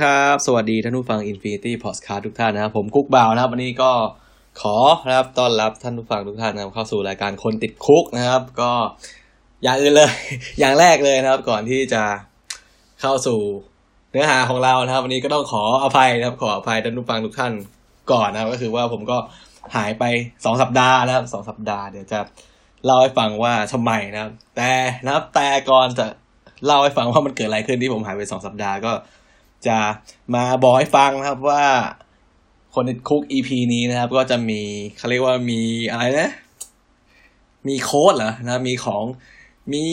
สวัสดีครับ สวัสดีท่านผู้ฟัง Infinity Podcast ทุกท่านนะครับ ผมกุ๊กบ่าวนะครับ วันนี้ก็ขอนะครับต้อนรับท่านผู้ฟังทุกท่านนะครับเข้าสู่รายการคนติดคุกนะครับ ก็อย่างอื่นเลย อย่างแรกเลยนะครับ ก่อนที่จะเข้าสู่เนื้อหาของเรานะครับ วันนี้ก็ต้องขออภัยนะครับ ขออภัยท่านผู้ฟังทุกท่านก่อนนะครับ ก็คือว่าผมก็หายไปสองสัปดาห์นะครับสองสัปดาห์เดี๋ยวจะเล่าให้ฟังว่าทำไมนะครับ แต่นะครับแต่ก่อนจะเล่าให้ฟังว่ามันเกิดอะไรขึ้นที่ผมหายไปสองสัปดาห์ก็ จะมาบอกให้ฟังนะครับว่าคนติดคุก EP นี้นะครับ ก็จะมีเขาเรียกว่ามีอะไรนะ มีโค้ดเหรอนะมีของมี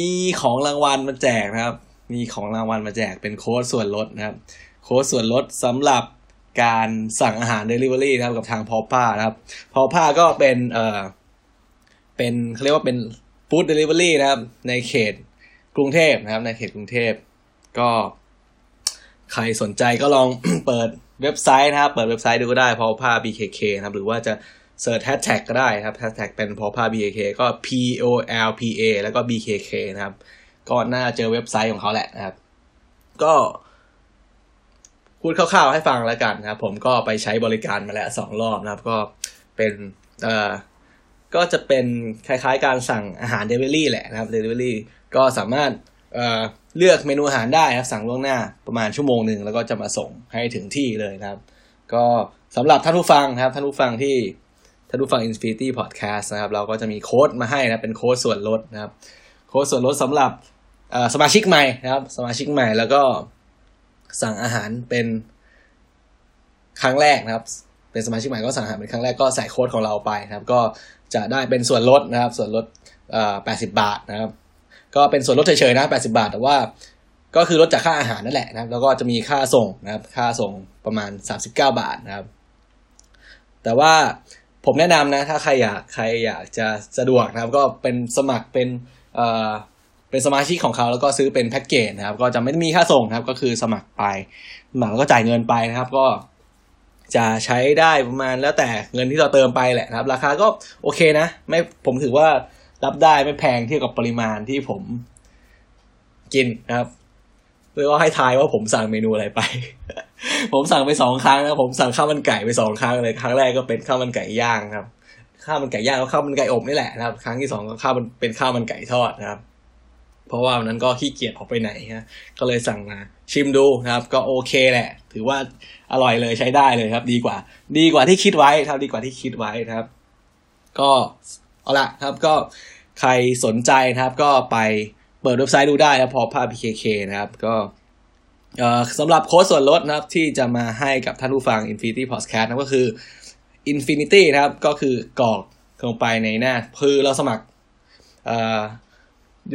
ของรางวัลมาแจกนะครับ มีของรางวัลมาแจกเป็นโค้ดส่วนลดนะครับ โค้ดส่วนลดสำหรับการสั่งอาหาร Delivery นะครับกับทางพอป้านะครับ พอป้าก็เป็นเอ่อเป็นเขาเรียกว่าเป็น food delivery นะครับ ในเขตกรุงเทพนะครับ ในเขตกรุงเทพก็ ใครสนใจก็ลองเปิดเว็บไซต์นะครับ เปิดเว็บไซต์ดูก็ได้พอผ้า BKK นะครับ หรือว่าจะ search แฮชแท็กก็ได้ครับแฮชแท็กเป็นพอผ้า BKK ก็ P O L P A แล้วก็ BKK นะครับ ก็น่าเจอเว็บไซต์ของเขาแหละนะครับ ก็พูดคร่าวๆให้ฟังแล้วกันนะครับ ผมก็ไปใช้บริการมาแล้วสองรอบนะครับ ก็เป็นเอ่อก็จะเป็นคล้ายๆการสั่งอาหารเดลิเวอรี่แหละนะครับเดลิเวอรี่ก็สามารถเอ่อ เลือกเมนูอาหารได้นะครับสั่งล่วงหน้าประมาณชั่วโมงหนึ่งแล้วก็จะมาส่งให้ถึงที่เลยนะครับ ก็สำหรับท่านผู้ฟังนะครับท่านผู้ฟังที่ท่านผู้ฟัง Infinity Podcast นะครับ เราก็จะมีโค้ดมาให้นะเป็นโค้ดส่วนลดนะครับ โค้ดส่วนลดสำหรับสมาชิกใหม่นะครับ สมาชิกใหม่แล้วก็สั่งอาหารเป็นครั้งแรกนะครับ เป็นสมาชิกใหม่ก็สั่งอาหารเป็นครั้งแรกก็ใส่โค้ดของเราไปนะครับ ก็จะได้เป็นส่วนลดนะครับ ส่วนลดเอ่อ80บาทนะครับ ก็เป็นส่วนลดเฉยๆนะ 80 บาท แต่ว่าก็คือลดจากค่าอาหารนั่นแหละนะครับ แล้วก็จะมีค่าส่งนะครับ ค่าส่งประมาณ 39 บาทนะครับ แต่ว่าผมแนะนำนะ ถ้าใครอยากใครอยากจะสะดวกนะครับ ก็เป็นสมัครเป็นเอ่อเป็นสมาชิกของเขาแล้วก็ซื้อเป็นแพ็กเกจนะครับ ก็จะไม่มีค่าส่งนะครับ ก็คือสมัครไปสมัครแล้วก็จ่ายเงินไปนะครับ ก็จะใช้ได้ประมาณแล้วแต่เงินที่เราเติมไปแหละนะครับ ราคาก็โอเคนะ ไม่ผมถือว่า รับได้ไม่แพงเทียบกับปริมาณที่ผมกินนะครับเลยว่าให้ทายว่าผมสั่งเมนูอะไรไป ผมสั่งไปสองครั้งนะผมสั่งข้าวมันไก่ไปสองครั้งเลยครั้งแรกก็เป็นข้าวมันไก่ย่างครับ ข้าวมันไก่ย่างแล้วข้าวมันไก่อบนี่แหละนะครับ ครั้งที่สองก็ข้าวมันเป็นข้าวมันไก่ทอดนะครับ เพราะว่าวันนั้นก็ขี้เกียจออกไปไหนฮะก็เลยสั่งมาชิมดูนะครับ ก็โอเคแหละ ถือว่าอร่อยเลยใช้ได้เลยครับ ดีกว่า ดีกว่าที่คิดไว้ครับ ดีกว่าที่คิดไว้นะครับ ก็ เอาละครับก็ใครสนใจนะครับ ก็ไปเปิดเว็บไซต์ดูได้นะพอภาพ PKK นะครับ ก็สำหรับโค้ดส่วนลดนะครับ ที่จะมาให้กับท่านผู้ฟัง Infinity Podcast นะก็คือ Infinity นะครับ ก็คือกรอกลงไปในหน้า คือเราสมัครเอ่อ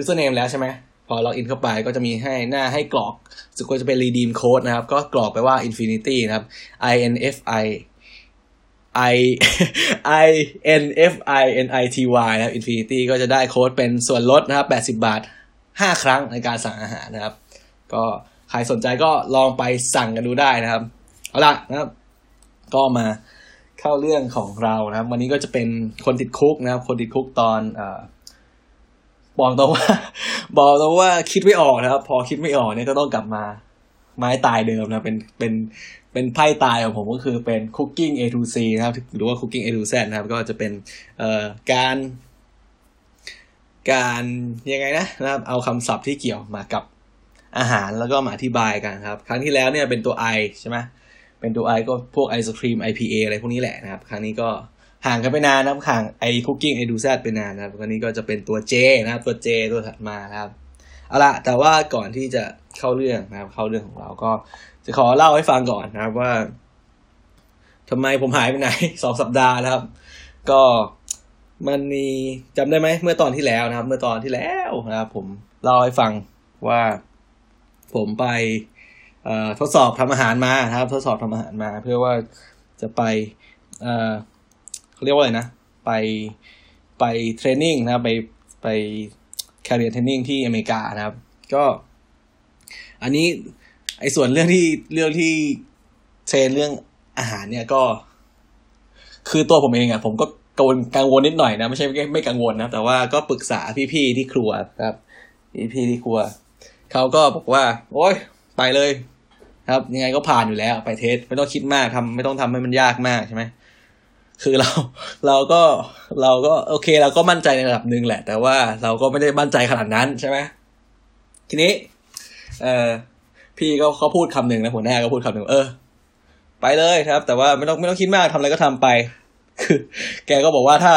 username แล้วใช่ไหมพอล็อกอินเข้าไปก็จะมีให้หน้าให้กรอกสุดก็จะเป็น redeem code นะครับ ก็กรอกไปว่า infinity นะครับ i n f i i i n f i n i t y นะครับ infinity ก็จะได้โค้ดเป็นส่วนลดนะครับ 80 บาท 5 ครั้งในการสั่งอาหารนะครับ ก็ใครสนใจก็ลองไปสั่งกันดูได้นะครับ เอาละนะครับ ก็มาเข้าเรื่องของเรานะครับ วันนี้ก็จะเป็นคนติดคุกนะครับ คนติดคุกตอนเอ่อบอกตรงว่า บอกตรงว่าคิดไม่ออกนะครับ พอคิดไม่ออกเนี่ยก็ต้องกลับมาไม้ตายเดิมนะเป็นเป็น เป็นไพ่ตายของผมก็คือเป็น cooking A to C นะครับ หรือว่า cooking A to Z นะครับ ก็จะเป็นการการยังไงนะนะครับเอาคำศัพท์ที่เกี่ยวมากับอาหารแล้วก็มาอธิบายกันครับ ครั้งที่แล้วเนี่ยเป็นตัว I ใช่ไหมเป็นตัว I ก็พวกไอศครีม IPA อะไรพวกนี้แหละนะครับ ครั้งนี้ก็ห่างกันไปนานนะครับห่างไอคุกกิ้งไอดูแซดไปนานนะครับครั้งนี้ก็จะเป็นตัว J นะครับตัว J ตัวถัดมานะครับเอาละแต่ว่าก่อนที่จะ เข้าเรื่องนะครับ เข้าเรื่องของเราก็จะขอเล่าให้ฟังก่อนนะครับว่าทำไมผมหายไปไหนสองสัปดาห์นะครับ ก็มันมีจำได้ไหมเมื่อตอนที่แล้วนะครับ เมื่อตอนที่แล้วนะครับ ผมเล่าให้ฟังว่าผมไปทดสอบทำอาหารมานะครับ ทดสอบทำอาหารมา เพื่อว่าจะไปเอ่อเขาเรียกว่าอะไรนะ ไปไปเทรนนิ่งนะครับไปไป career training ที่อเมริกานะครับ ก็ อันนี้ไอ้ส่วนเรื่องที่เรื่องที่เทรนเรื่องอาหารเนี่ยก็ คือตัวผมเองอะผมก็กังวลกังวลนิดหน่อยนะไม่ใช่ไม่ไม่กังวลนะแต่ว่าก็ปรึกษาพี่ๆที่ครัวครับพี่ๆที่ครัวเขาก็บอกว่า โอ๊ยไปเลย ครับ ยังไงก็ผ่านอยู่แล้วไปเทสไม่ต้องคิดมากทำไม่ต้องทำให้มันยากมากใช่ไหมคือเราเราก็เราก็โอเค เราก็มั่นใจในระดับหนึ่งแหละ แต่ว่าเราก็ไม่ได้มั่นใจขนาดนั้นใช่ไหมทีนี้ เออพี่ก็เขาพูดคำหนึ่งนะหัวหน้าก็พูดคำหนึ่งเออ ไปเลยครับ แต่ว่าไม่ต้องไม่ต้องคิดมากทำอะไรก็ทำไป คือ แกก็บอกว่าถ้า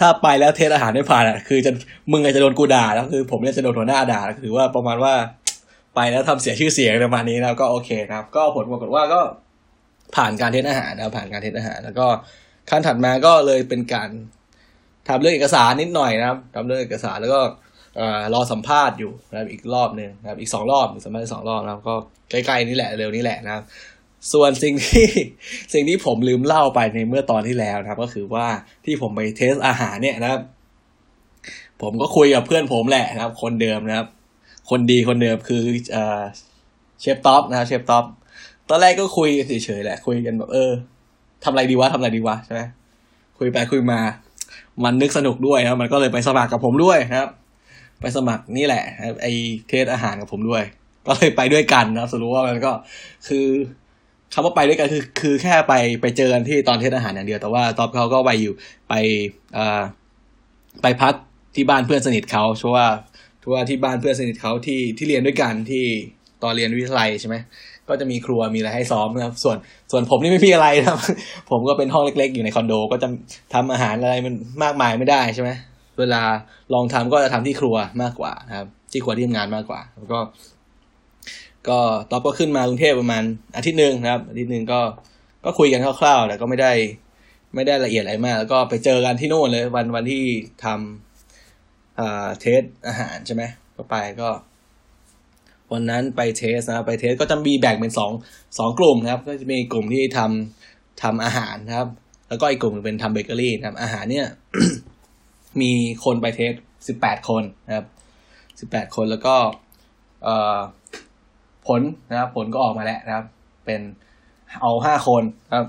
ถ้าไปแล้ว test อาหารไม่ผ่านอะ คือจะมึงอาจจะโดนกูด่าแล้วคือ ผมเนี่ยจะโดนหัวหน้าด่าคือว่าประมาณว่า ไปแล้วทำเสียชื่อเสียงประมาณนี้นะก็โอเคนะครับ ก็ผลปรากฏว่าก็ผ่านการ test อาหารนะผ่านการ test อาหาร แล้วก็ขั้นถัดมาก็เลยเป็นการทำเรื่องเอกสารนิดหน่อยนะครับทำเรื่องเอกสารแล้วก็ รอสัมภาษณ์อยู่นะครับอีกรอบหนึ่งนะครับอีกสองรอบสัมภาษณ์สองรอบนะครับก็ใกล้ๆนี่แหละเร็วนี้แหละนะครับ ส่วนสิ่งที่สิ่งที่ผมลืมเล่าไปในเมื่อตอนที่แล้วนะครับ ก็คือว่าที่ผมไป test อาหารเนี่ยนะครับ ผมก็คุยกับเพื่อนผมแหละนะครับ คนเดิมนะครับ คนดีคนเดิมคือเชฟท็อปนะครับเชฟท็อปตอนแรกก็คุยเฉยๆแหละคุยกันแบบเออทำอะไรดีวะทำอะไรดีวะใช่ไหมคุยไปคุยมา มันนึกสนุกด้วยนะมันก็เลยไปสมัครกับผมด้วยนะครับ ไปสมัครนี่แหละ ไอเทสอาหารกับผมด้วย ก็เลยไปด้วยกันนะสรุปว่ามันก็คือคำว่าไปด้วยกันคือคือแค่ไปไปเจอกันที่ตอนเทสอาหารอย่างเดียวแต่ว่าตอบเขาก็ไปอยู่ไปอ่าไปพักที่บ้านเพื่อนสนิทเขาเพราะว่าเพราะว่าที่บ้านเพื่อนสนิทเขาที่ที่เรียนด้วยกันที่ตอนเรียนวิทยาลัยใช่ไหมก็จะมีครัวมีอะไรให้ซ้อมนะครับ ส่วนส่วนผมนี่ไม่มีอะไรนะครับ ผมก็เป็นห้องเล็ก ๆ อยู่ในคอนโด ก็จะทำอาหารอะไรมันมากมายไม่ได้ใช่ไหม เวลาลองทำก็จะทำที่ครัวมากกว่านะครับ ที่ครัวที่ทำงานมากกว่า แล้วก็ ก็ตอบก็ขึ้นมากรุงเทพประมาณอาทิตย์หนึ่งนะครับ อาทิตย์หนึ่งก็ก็คุยกันคร่าวๆแต่ก็ไม่ได้ ไม่ได้ละเอียดอะไรมาก แล้วก็ไปเจอกันที่โน่นเลย วันวันที่ทำอ่าเทสอาหารใช่ไหมก็ไปก็วันนั้นไปเทสนะไปเทสก็จะมีแบ่งเป็นสองสองกลุ่มนะครับ ก็จะมีกลุ่มที่ทำทำอาหารนะครับ แล้วก็อีกกลุ่มเป็นทำเบเกอรี่นะครับ อาหารเนี่ย มีคนไปเทสสิบแปดคนนะครับสิบแปดคนแล้วก็ผลนะครับ ผลก็ออกมาแล้วนะครับ เป็นเอาห้าคนครับ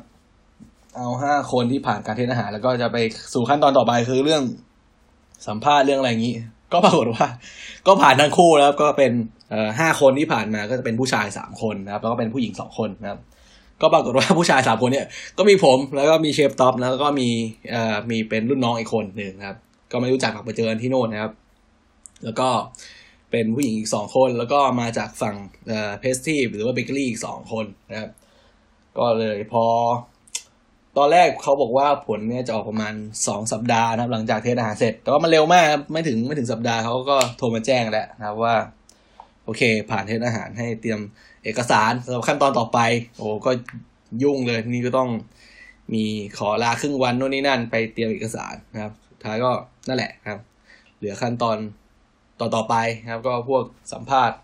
เอาห้าคนที่ผ่านการเทสอาหาร แล้วก็จะไปสู่ขั้นตอนต่อไปคือเรื่องสัมภาษณ์เรื่องอะไรอย่างนี้ ก็ปรากฏว่า ก็ผ่านทั้งคู่แล้วก็เป็นห้าคนที่ผ่านมาก็จะเป็นผู้ชายสามคนนะครับ แล้วก็เป็นผู้หญิงสองคนนะครับ ก็ปรากฏว่าผู้ชายสามคนเนี่ย ก็มีผมแล้วก็มีเชฟท็อปแล้วก็มีเอ่อมีเป็นรุ่นน้องอีกคนหนึ่งครับ ก็ไม่รู้จักหรอกไปเจอกันที่โน่นนะครับ แล้วก็เป็นผู้หญิงอีกสองคน แล้วก็มาจากฝั่งเอ่อ pastry หรือว่าเบเกอรี่อีกสองคนนะครับ ก็เลยพอ ตอนแรกเขาบอกว่าผลเนี่ยจะออกประมาณสองสัปดาห์นะครับ หลังจาก test อาหารเสร็จ แต่ว่ามันเร็วมากครับไม่ถึงไม่ถึงสัปดาห์เขาก็โทรมาแจ้งแล้วนะครับว่า โอเค ผ่านเทสอาหารให้เตรียมเอกสารสำหรับขั้นตอนต่อไป โอ้ก็ยุ่งเลยนี่ก็ต้องมีขอลาครึ่งวันโน่นนี่นั่นไปเตรียมเอกสารนะครับ ท้ายก็นั่นแหละครับ เหลือขั้นตอนต่อต่อไปครับ ก็พวกสัมภาษณ์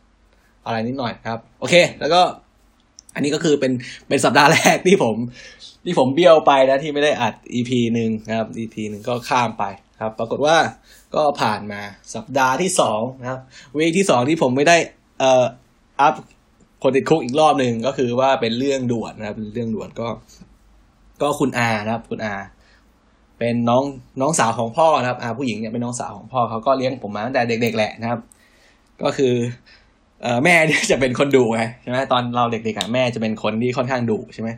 อะไรนิดหน่อยครับ โอเค แล้วก็ อันนี้ก็คือเป็นเป็นสัปดาห์แรกที่ผม ที่ผมเบี้ยวไปนะที่ไม่ได้อัด EP หนึ่งนะครับ EP หนึ่งก็ข้ามไปครับ ปรากฏว่าก็ผ่านมาสัปดาห์ที่สองนะครับวีที่สองที่ผมไม่ได้เอ่ออัพคนติดคุกอีกรอบหนึ่งก็คือว่าเป็นเรื่องด่วนนะครับเรื่องด่วนก็ ก็คุณอานะครับ คุณอา เป็นน้องน้องสาวของพ่อนะครับอาผู้หญิงเนี่ยเป็นน้องสาวของพ่อเขาก็เลี้ยงผมมาตั้งแต่เด็ก ๆ แหละนะครับ ก็คือเออแม่เนี่ยจะเป็นคนดุไงใช่ไหมตอนเราเด็กๆอะแม่จะเป็นคนที่ค่อนข้างดุใช่ไหม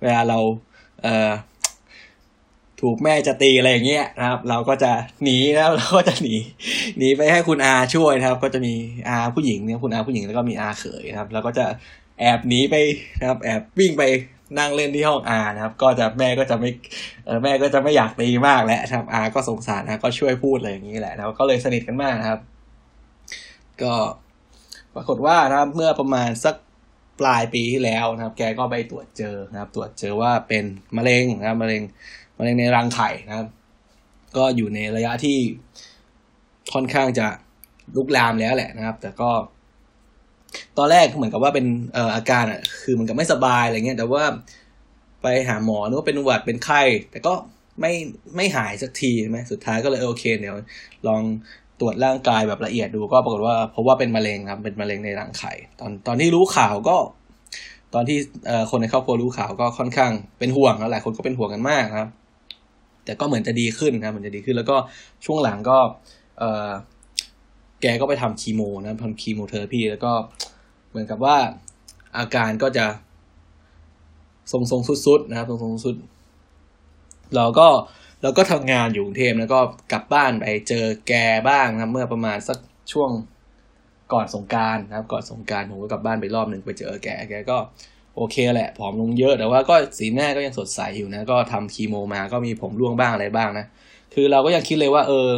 เวลาเราเออถูกแม่จะตีอะไรอย่างเงี้ยนะครับ เราก็จะหนีนะครับเราก็จะหนีหนีไปให้คุณอาช่วยนะครับ ก็จะมีอาผู้หญิงเนี่ยคุณอาผู้หญิงแล้วก็มีอาเขยนะครับ แล้วก็จะแอบหนีไปนะครับ แอบวิ่งไป นั่งเล่นที่ห้องอานะครับ ก็จะแม่ก็จะไม่เออแม่ก็จะไม่อยากตีมากแหล้วครับอาก็สงสารนะก็ช่วยพูดอะไรอย่างนี้แหละนะครับก็เลยสนิทกันมากนะครับ ก็ปรากฏว่านะครับเมื่อประมาณสักปลายปีที่แล้วนะครับ แกก็ไปตรวจเจอนะครับ ตรวจเจอว่าเป็นมะเร็งนะครับมะเร็งมะเร็งในรังไข่นะครับ ก็อยู่ในระยะที่ค่อนข้างจะลุกลามแล้วแหละนะครับ แต่ก็ ตอนแรกเหมือนกับว่าเป็นอาการอะคือเหมือนกับไม่สบายอะไรเงี้ยแต่ว่าไปหาหมอนึกว่าเป็นหวัดเป็นไข้แต่ก็ไม่ไม่หายสักทีใช่ไหมสุดท้ายก็เลยโอเคเดี๋ยวลองตรวจร่างกายแบบละเอียดดูก็ปรากฏว่าพบว่าเป็นมะเร็งครับเป็นมะเร็งในรังไข่ตอนตอนที่รู้ข่าวก็ ตอนที่คนในครอบครัวรู้ข่าวก็ค่อนข้างเป็นห่วงแล้วหลายคนก็เป็นห่วงกันมากครับ แต่ก็เหมือนจะดีขึ้นครับเหมือนจะดีขึ้น แล้วก็ช่วงหลังก็เอ แกก็ไปทำคีโมนะทำคีโมเทอราพีแล้วก็เหมือนกับว่าอาการก็จะ ทรงๆสุดๆนะครับทรงๆสุดเราก็เราก็ทำงานอยู่กรุงเทพแล้วก็กลับบ้านไปเจอแกบ้างนะเมื่อประมาณสักช่วงก่อนสงการนะครับ ก่อนสงการผมก็กลับบ้านไปรอบหนึ่งไปเจอแกแกก็โอเคแหละผอมลงเยอะแต่ว่าก็สีหน้าก็ยังสดใสอยู่นะ ก็ทำคีโมมาก็มีผมร่วงบ้างอะไรบ้างนะ คือเราก็ยังคิดเลยว่า เออ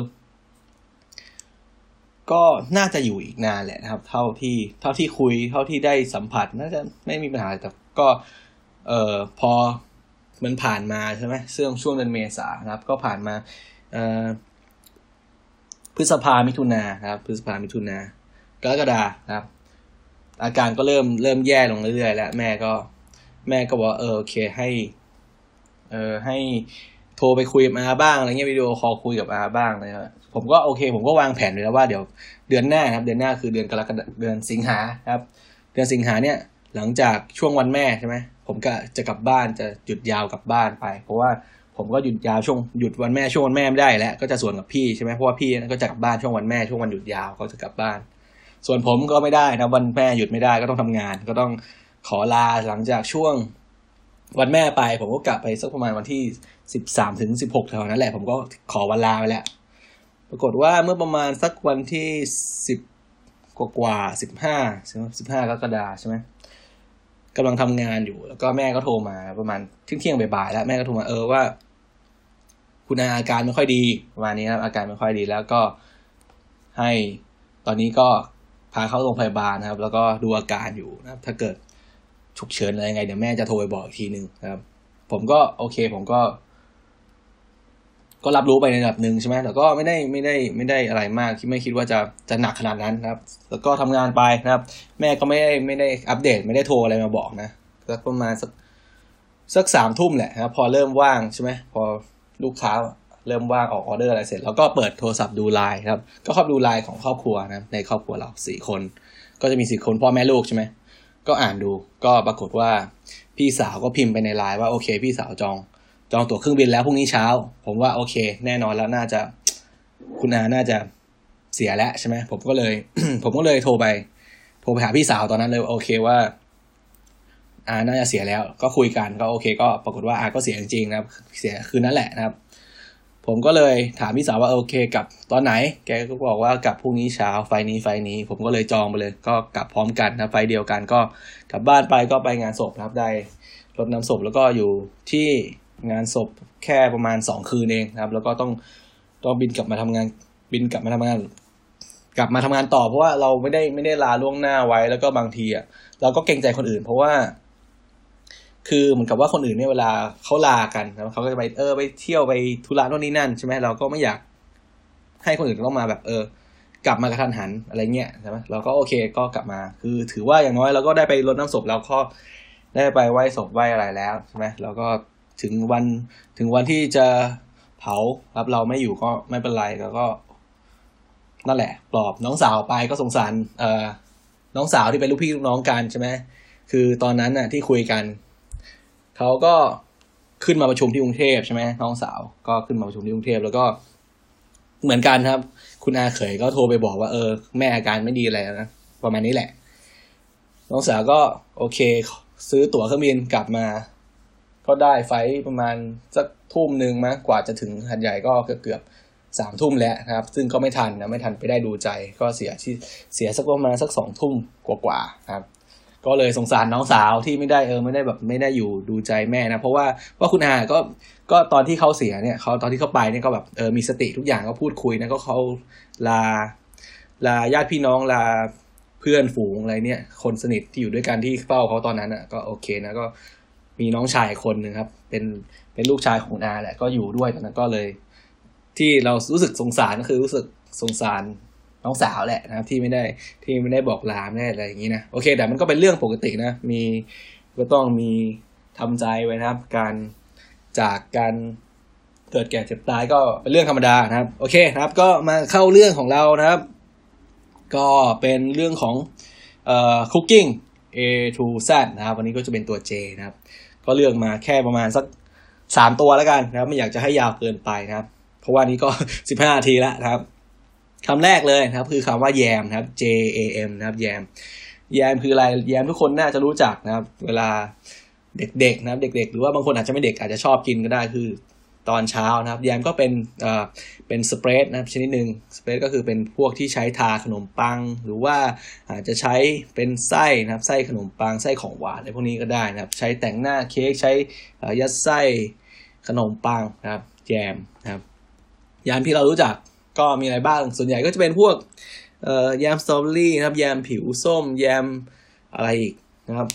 ก็น่าจะอยู่อีกนานแหละนะครับ เท่าที่เท่าที่คุย เท่าที่ได้สัมผัสน่าจะไม่มีปัญหาแต่ก็ เอ่อพอมันผ่านมาใช่ไหมช่วงช่วงเดือนเมษานะครับ ก็ผ่านมา เอ่อพฤษภามิถุนาครับ พฤษภามิถุนากรกฎาครับ อาการก็เริ่มเริ่มแย่ลงเรื่อยๆแล้วแม่ก็ แม่ก็บอกเออโอเคให้ เออให้ โทรไปคุยกับอาบ้างอะไรเงี้ยวิดีโอคอลคุยกับอาบ้างนะครับผมก็โอเค ผมก็วางแผนไว้แล้วว่าเดี๋ยวเดือนหน้าครับ เดือนหน้าคือเดือนกรกฎาเดือนสิงหาครับ เดือนสิงหาเนี่ยหลังจากช่วงวันแม่ใช่ไหมผมก็จะกลับบ้านจะหยุดยาวกลับบ้านไป เพราะว่าผมก็หยุดยาวช่วงหยุดวันแม่ช่วงวันแม่ไม่ได้แล้วก็จะส่วนกับพี่ใช่ไหมเพราะว่าพี่ก็จะกลับบ้านช่วงวันแม่ช่วงวันหยุดยาวก็จะกลับบ้าน ส่วนผมก็ไม่ได้นะวันแม่หยุดไม่ได้ก็ต้องทำงาน ก็ต้องขอลาหลังจากช่วงวันแม่ไป ผมก็กลับไปสักประมาณวันที่ สิบสามถึงสิบหกแถวนั้นแหละ ผมก็ขอวันลาไปแล้ว ปรากฏว่าเมื่อประมาณสักวันที่สิบกว่าสิบห้าสิบห้ากรกฎาใช่ไหมกำลังทำงานอยู่ แล้วก็แม่ก็โทรมาประมาณเที่ยงเที่ยงบ่ายๆแล้วแม่ก็โทรมาเออว่า คุณอาอาการไม่ค่อยดีประมาณนี้ครับอาการไม่ค่อยดี แล้วก็ให้ตอนนี้ก็พาเข้าโรงพยาบาลนะครับ แล้วก็ดูอาการอยู่นะครับ ถ้าเกิดฉุกเฉินอะไรยังไงเดี๋ยวแม่จะโทรไปบอกอีกทีนึงนะครับ ผมก็โอเค ผมก็ ก็รับรู้ไปในระดับหนึ่งใช่ไหมแต่ก็ไม่ได้ไม่ได้ไม่ได้อะไรมากที่ไม่คิดว่าจะจะหนักขนาดนั้นนะครับ แล้วก็ทำงานไปนะครับ แม่ก็ไม่ได้ไม่ได้อัปเดตไม่ได้โทรอะไรมาบอกนะสักประมาณสักสักสามทุ่มแหละนะครับพอเริ่มว่างใช่ไหมพอลูกค้าเริ่มว่างออกออเดอร์อะไรเสร็จ แล้วก็เปิดโทรศัพท์ดูไลน์ครับ ก็เข้าดูไลน์ของครอบครัวนะในครอบครัวเราสี่คน ก็จะมีสี่คนพ่อแม่ลูกใช่ไหมก็อ่านดูก็ปรากฏว่าพี่สาวก็พิมพ์ไปในไลน์ว่าโอเค พี่สาวจอง จองตั๋วเครื่องบินแล้วพรุ่งนี้เช้า ผมว่าโอเค แน่นอนแล้วน่าจะ คุณอาน่าจะเสียแล้วใช่ไหมผมก็เลย ผมก็เลยโทรไป โทรไปหาพี่สาวตอนนั้นเลยโอเคว่า อาน่าจะเสียแล้ว ก็คุยกันก็โอเค ก็ปรากฏว่าอาก็เสียจริงๆนะครับ เสียคืนนั้นแหละนะครับ ผมก็เลยถามพี่สาวว่าโอเคกลับตอนไหน แกก็บอกว่ากลับพรุ่งนี้เช้าไฟนี้ไฟนี้ ผมก็เลยจองไปเลย ก็กลับพร้อมกันนะไฟเดียวกันก็กลับบ้านไปก็ไปงานศพนะครับได้รดน้ำศพแล้วก็อยู่ที่ งานศพแค่ประมาณสองคืนเองนะครับ แล้วก็ต้องต้องบินกลับมาทำงานบินกลับมาทำงาน กลับมาทำงานต่อ เพราะว่าเราไม่ได้ไม่ได้ลาล่วงหน้าไว้แล้วก็บางทีอะเราก็เกรงใจคนอื่น เพราะว่า คือเหมือนกับว่าคนอื่นเนี่ยเวลาเขาลากันนะเขาก็จะไปเออไปเที่ยวไปธุระโน่นนี่นั่นใช่ไหมเราก็ไม่อยากให้คนอื่นต้องมาแบบ เออ กลับมากระทันหันอะไรเงี้ยใช่ไหมเราก็โอเคก็กลับมา คือถือว่าอย่างน้อยเราก็ได้ไปรดน้ำศพแล้วก็ได้ไปไหว้ศพไหว้อะไรแล้วใช่ไหมแล้วก็ ถึงวันถึงวันที่จะเผาครับเราไม่อยู่ก็ไม่เป็นไรแล้วก็ นั่นแหละ ปลอบน้องสาวไปก็สงสาร เอ่อน้องสาวที่เป็นลูกพี่ลูกน้องกันใช่ไหมคือตอนนั้นน่ะ ที่คุยกันเขาก็ขึ้นมาประชุมที่กรุงเทพใช่ไหมน้องสาว ก็ขึ้นมาประชุมที่กรุงเทพแล้วก็เหมือนกันครับ คุณอาเขยก็โทรไปบอกว่าเออ แม่อาการไม่ดีอะไรนะประมาณนี้แหละ น้องสาวก็ โอเค ซื้อตั๋วเครื่องบินกลับมา ก็ได้ไฟประมาณสักทุ่มหนึ่งมั้งกว่าจะถึงหัดใหญ่ก็เกือบเกือบสามทุ่มแล้วนะครับ ซึ่งก็ไม่ทันนะ ไม่ทันไปได้ดูใจ ก็เสียที่เสียสักประมาณสักสองทุ่มกว่าๆครับ ก็เลยสงสารน้องสาวที่ไม่ได้เออไม่ได้แบบไม่ได้อยู่ดูใจแม่นะ เพราะว่าว่าคุณอาก็ก็ตอนที่เขาเสียเนี่ยเขาตอนที่เขาไปเนี่ยก็แบบเออมีสติทุกอย่างก็พูดคุยนะก็เขาลาลาญาติพี่น้องลาเพื่อนฝูงอะไรเนี่ย คนสนิทที่อยู่ด้วยกันที่เฝ้าเขาตอนนั้นอะก็โอเคนะก็ มีน้องชายคนหนึ่งครับ เป็นเป็นลูกชายของอาแหละก็อยู่ด้วยตอนนั้นก็เลย ที่เรารู้สึกสงสารก็คือรู้สึกสงสารน้องสาวแหละนะครับ ที่ไม่ได้ที่ไม่ได้บอกลาไม่ได้อะไรอย่างนี้นะโอเค แต่มันก็เป็นเรื่องปกตินะ มีก็ต้องมีทำใจไว้นะครับ การจากการเกิดแก่เจ็บตายก็เป็นเรื่องธรรมดานะครับ โอเคนะครับ ก็มาเข้าเรื่องของเรานะครับ ก็เป็นเรื่องของเอ่อ cooking A to Z นะครับ วันนี้ก็จะเป็นตัว J นะครับ ก็เลือกมาแค่ประมาณสักสามตัวแล้วกันนะครับไม่อยากจะให้ยาวเกินไปนะครับ เพราะว่านี้ก็สิบห้านาทีแล้วนะครับคำแรกเลยนะครับ คือคำว่าแยมนะครับ J A M นะครับแยมแยมคืออะไรแยมทุกคนน่าจะรู้จักนะครับ เวลาเด็กๆนะครับ เด็ก ๆ หรือว่าบางคนอาจจะไม่เด็กอาจจะชอบกินก็ได้คือ ตอนเช้านะครับแยมก็เป็นเป็นสเปรดนะครับชนิดหนึ่งสเปรดก็คือเป็นพวกที่ใช้ทาขนมปัง หรือว่าอาจจะใช้เป็นไส้นะครับไส้ขนมปังไส้ของหวานอะไรพวกนี้ก็ได้นะครับใช้แต่งหน้าเค้กใช้ยัดไส้ขนมปังนะครับแยมนะครับยามที่เรารู้จักก็มีอะไรบ้างส่วนใหญ่ก็จะเป็นพวกแยมสตรอเบอรี่นะครับแยมผิวส้มแยมอะไรอีกนะครับ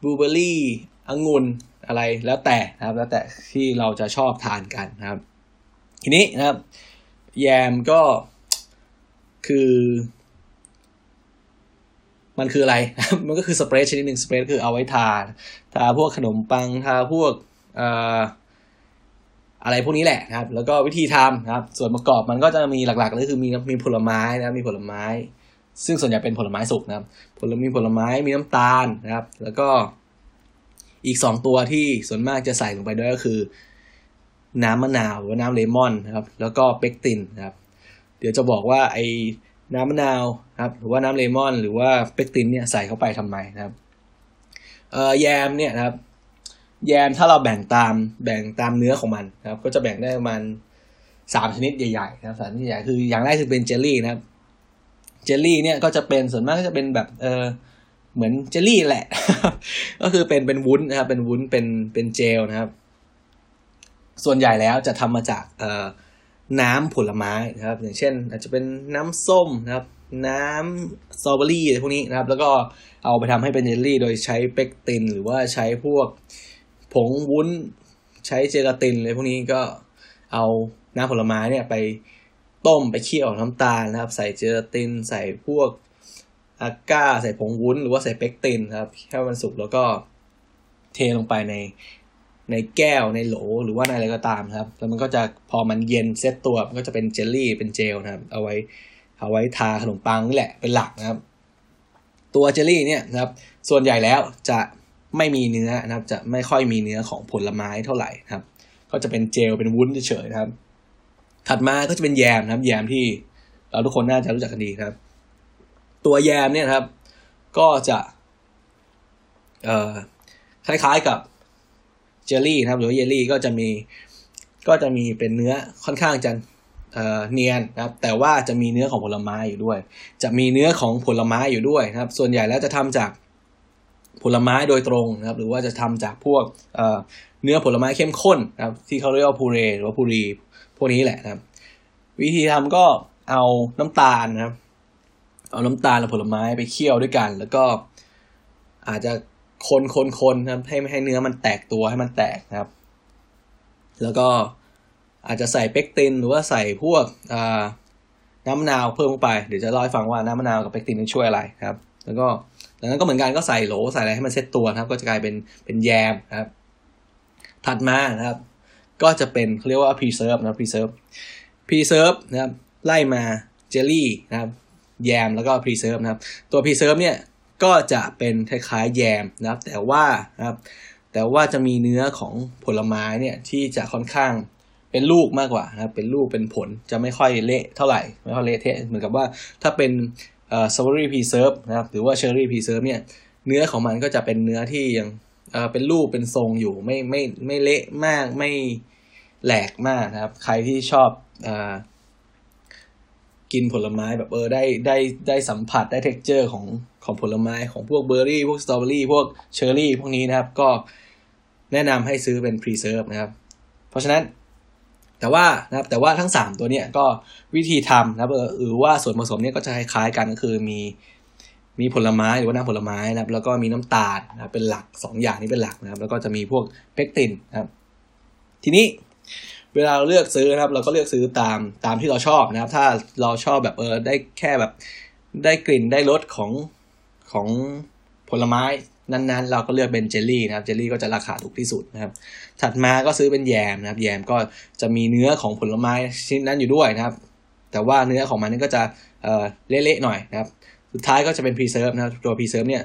บลูเบอร์รี่องุ่น อะไรแล้วแต่นะครับ แล้วแต่ที่เราจะชอบทานกันนะครับ ทีนี้นะครับ แยมก็คือ มันคืออะไร มันก็คือสเปรย์ชนิดหนึ่งสเปรย์คือเอาไว้ทาทาพวกขนมปังทาพวกอะไรพวกนี้แหละนะครับ แล้วก็วิธีทำนะครับ ส่วนประกอบมันก็จะมีหลักๆก็คือมีมีผลไม้นะมีผลไม้ ซึ่งส่วนใหญ่เป็นผลไม้สุกนะครับ ผลมีผลไม้มีน้ำตาลนะครับ แล้วก็ อีกสองตัวที่ส่วนมากจะใส่ลงไปด้วยก็คือ น้ำมะนาวหรือว่าน้ำเลมอนนะครับ แล้วก็เปกตินนะครับ เดี๋ยวจะบอกว่าไอ้น้ำมะนาวครับ หรือว่าน้ำเลมอน หรือว่าเปกตินเนี่ยใส่เข้าไปทำไมนะครับเอ่อแยมเนี่ยนะครับ แยมถ้าเราแบ่งตามแบ่งตามเนื้อของมันนะครับ ก็จะแบ่งได้ประมาณสามชนิดใหญ่ๆนะครับสามชนิดใหญ่คืออย่างแรกคือเป็นเจลลี่นะครับ เจลลี่เนี่ยก็จะเป็นส่วนมากก็จะเป็นแบบเออ เหมือนเจลลี่แหละ ก็คือเป็นเป็นวุ้นนะครับ เป็นวุ้นเป็นเป็นเจลนะครับ ส่วนใหญ่แล้วจะทำมาจากเอ่อน้ำผลไม้นะครับ อย่างเช่น อาจจะเป็นน้ำส้มนะครับ น้ำสตรอเบอรี่อะไรพวกนี้นะครับ แล้วก็เอาไปทำให้เป็นเจลลี่ โดยใช้เปกติน หรือว่าใช้พวกผงวุ้น ใช้เจลาตินอะไรพวกนี้ก็เอาน้ำผลไม้เนี่ยไปต้มไปเคี่ยวน้ำตาลนะครับ ใส่เจลาติน ใส่พวก อาก้าใส่ผงวุ้นหรือว่าใส่เปกตินครับให้มันสุกแล้วก็เทลงไปในในแก้วในโหลหรือว่าในอะไรก็ตามครับ แล้วมันก็จะพอมันเย็นเซตตัวมันก็จะเป็นเจลลี่เป็นเจลนะครับ เอาไว้เอาไว้ทาขนมปังนี่แหละเป็นหลักนะครับ ตัวเจลลี่เนี่ยนะครับ ส่วนใหญ่แล้วจะไม่มีเนื้อนะครับ จะไม่ค่อยมีเนื้อของผลไม้เท่าไหร่นะครับ ก็จะเป็นเจลเป็นวุ้นเฉยๆนะครับ ถัดมาก็จะเป็นแยมนะครับ แยมที่เราทุกคนน่าจะรู้จักกันดีครับ ตัวแยมเนี่ยครับ ก็จะคล้ายๆกับเจลลี่นะครับ หรือเยลลี่ก็จะมีก็จะมีเป็นเนื้อค่อนข้างจะเเนียนนะครับ แต่ว่าจะมีเนื้อของผลไม้อยู่ด้วย จะมีเนื้อของผลไม้อยู่ด้วยนะครับ ส่วนใหญ่แล้วจะทำจากผลไม้โดยตรงนะครับ หรือว่าจะทำจากพวกเเนื้อผลไม้เข้มข้นนะครับ ที่เขาเรียกว่าพูเรหรือว่าพูรีพวกนี้แหละนะครับ วิธีทำก็เอาน้ำตาลนะครับ เอาน้ำตาลและผลไม้ไปเคี่ยวด้วยกัน แล้วก็อาจจะคนคนคนะครับให้ให้เนื้อมันแตกตัวให้มันแตกนะครับ แล้วก็อาจจะใส่เปกติน หรือว่าใส่พวกน้ำมะนาวเพิ่มลงไปเดี๋ยวจะเล่าให้ฟังว่าน้ำมะนาวกับเปกตินมันช่วยอะไรครับ แล้วก็ดังนั้นก็เหมือนกันก็ใส่โหลใส่อะไรให้มันเซ็ตตัวนะครับ ก็จะกลายเป็นเป็นแยมนะครับ ถัดมานะครับ ก็จะเป็นเขาเรียกว่า preserve นะ preserve preserve นะครับไล่มาเจลลี่นะครับ แยมแล้วก็ preserve นะครับ ตัว preserve เนี่ยก็จะเป็นคล้ายๆแยมนะครับ แต่ว่านะครับแต่ว่าจะมีเนื้อของผลไม้เนี่ยที่จะค่อนข้างเป็นลูกมากกว่านะครับเป็นลูกเป็นผลจะไม่ค่อยเละเท่าไหร่ไม่ค่อยเละเทะเหมือนกับว่าถ้าเป็นเอ่อ strawberry preserve นะครับหรือว่า cherry preserve เนี่ยเนื้อของมันก็จะเป็นเนื้อที่ยังเอ่อเป็นรูปเป็นทรงอยู่ไม่ไม่ไม่เละมากไม่แหลกมากนะครับ ใครที่ชอบเอ่อ กินผลไม้แบบเออได้ได้ได้สัมผัสได้ texture ของของผลไม้ของพวกเบอร์รี่พวกสตรอเบอรี่พวกเชอร์รี่พวกนี้นะครับ ก็แนะนำให้ซื้อเป็น preserve นะครับ เพราะฉะนั้นแต่ว่านะครับแต่ว่าทั้งสามตัวเนี้ยก็วิธีทำนะครับหรือว่าส่วนผสมเนี่ยก็จะคล้ายๆกันก็คือมีมีผลไม้หรือว่าน้ำผลไม้นะครับ แล้วก็มีน้ำตาลนะเป็นหลักสองอย่างนี้เป็นหลักนะครับ แล้วก็จะมีพวกเพกตินนะครับ ทีนี้ เวลาเราเลือกซื้อนะครับ เราก็เลือกซื้อตามตามที่เราชอบนะครับ ถ้าเราชอบแบบเออได้แค่แบบได้กลิ่นได้รสของของผลไม้นั้นๆ เราก็เลือกเป็นเจลลี่นะครับ เจลลี่ก็จะราคาถูกที่สุดนะครับ ถัดมาก็ซื้อเป็นแยมนะครับ แยมก็จะมีเนื้อของผลไม้ชิ้นนั้นอยู่ด้วยนะครับ แต่ว่าเนื้อของมันนี่ก็จะเออเละๆหน่อยนะครับ สุดท้ายก็จะเป็น preserve นะครับ ตัว preserve เนี่ย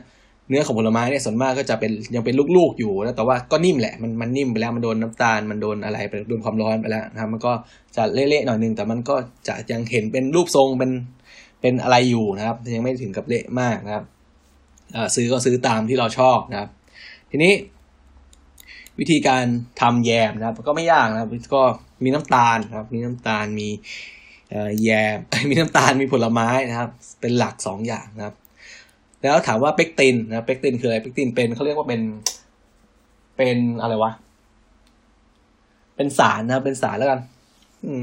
เนื้อของผลไม้เนี่ยส่วนมากก็จะเป็นยังเป็นลูกๆอยู่นะแต่ว่าก็นิ่มแหละมันมันนิ่มไปแล้วมันโดนน้ำตาลมันโดนอะไรไปโดนความร้อนไปแล้วนะครับมันก็จะเละๆหน่อยนึงแต่มันก็จะยังเห็นเป็นรูปทรงเป็นเป็นอะไรอยู่นะครับ ยังไม่ถึงกับเละมากนะครับซื้อก็ซื้อตามที่เราชอบนะครับ ทีนี้ วิธีการทำแยมนะครับ ก็ไม่ยากนะครับ ก็มีน้ำตาลครับ มีน้ำตาลมีแยมมีน้ำตาลมีผลไม้นะครับ เป็นหลักสองอย่างนะครับ แล้วถามว่าเปกตินนะเปกตินคืออะไรเปกตินเป็นเขาเรียกว่าเป็น เป็นอะไรวะ เป็นสารนะ เป็นสารแล้วกัน อื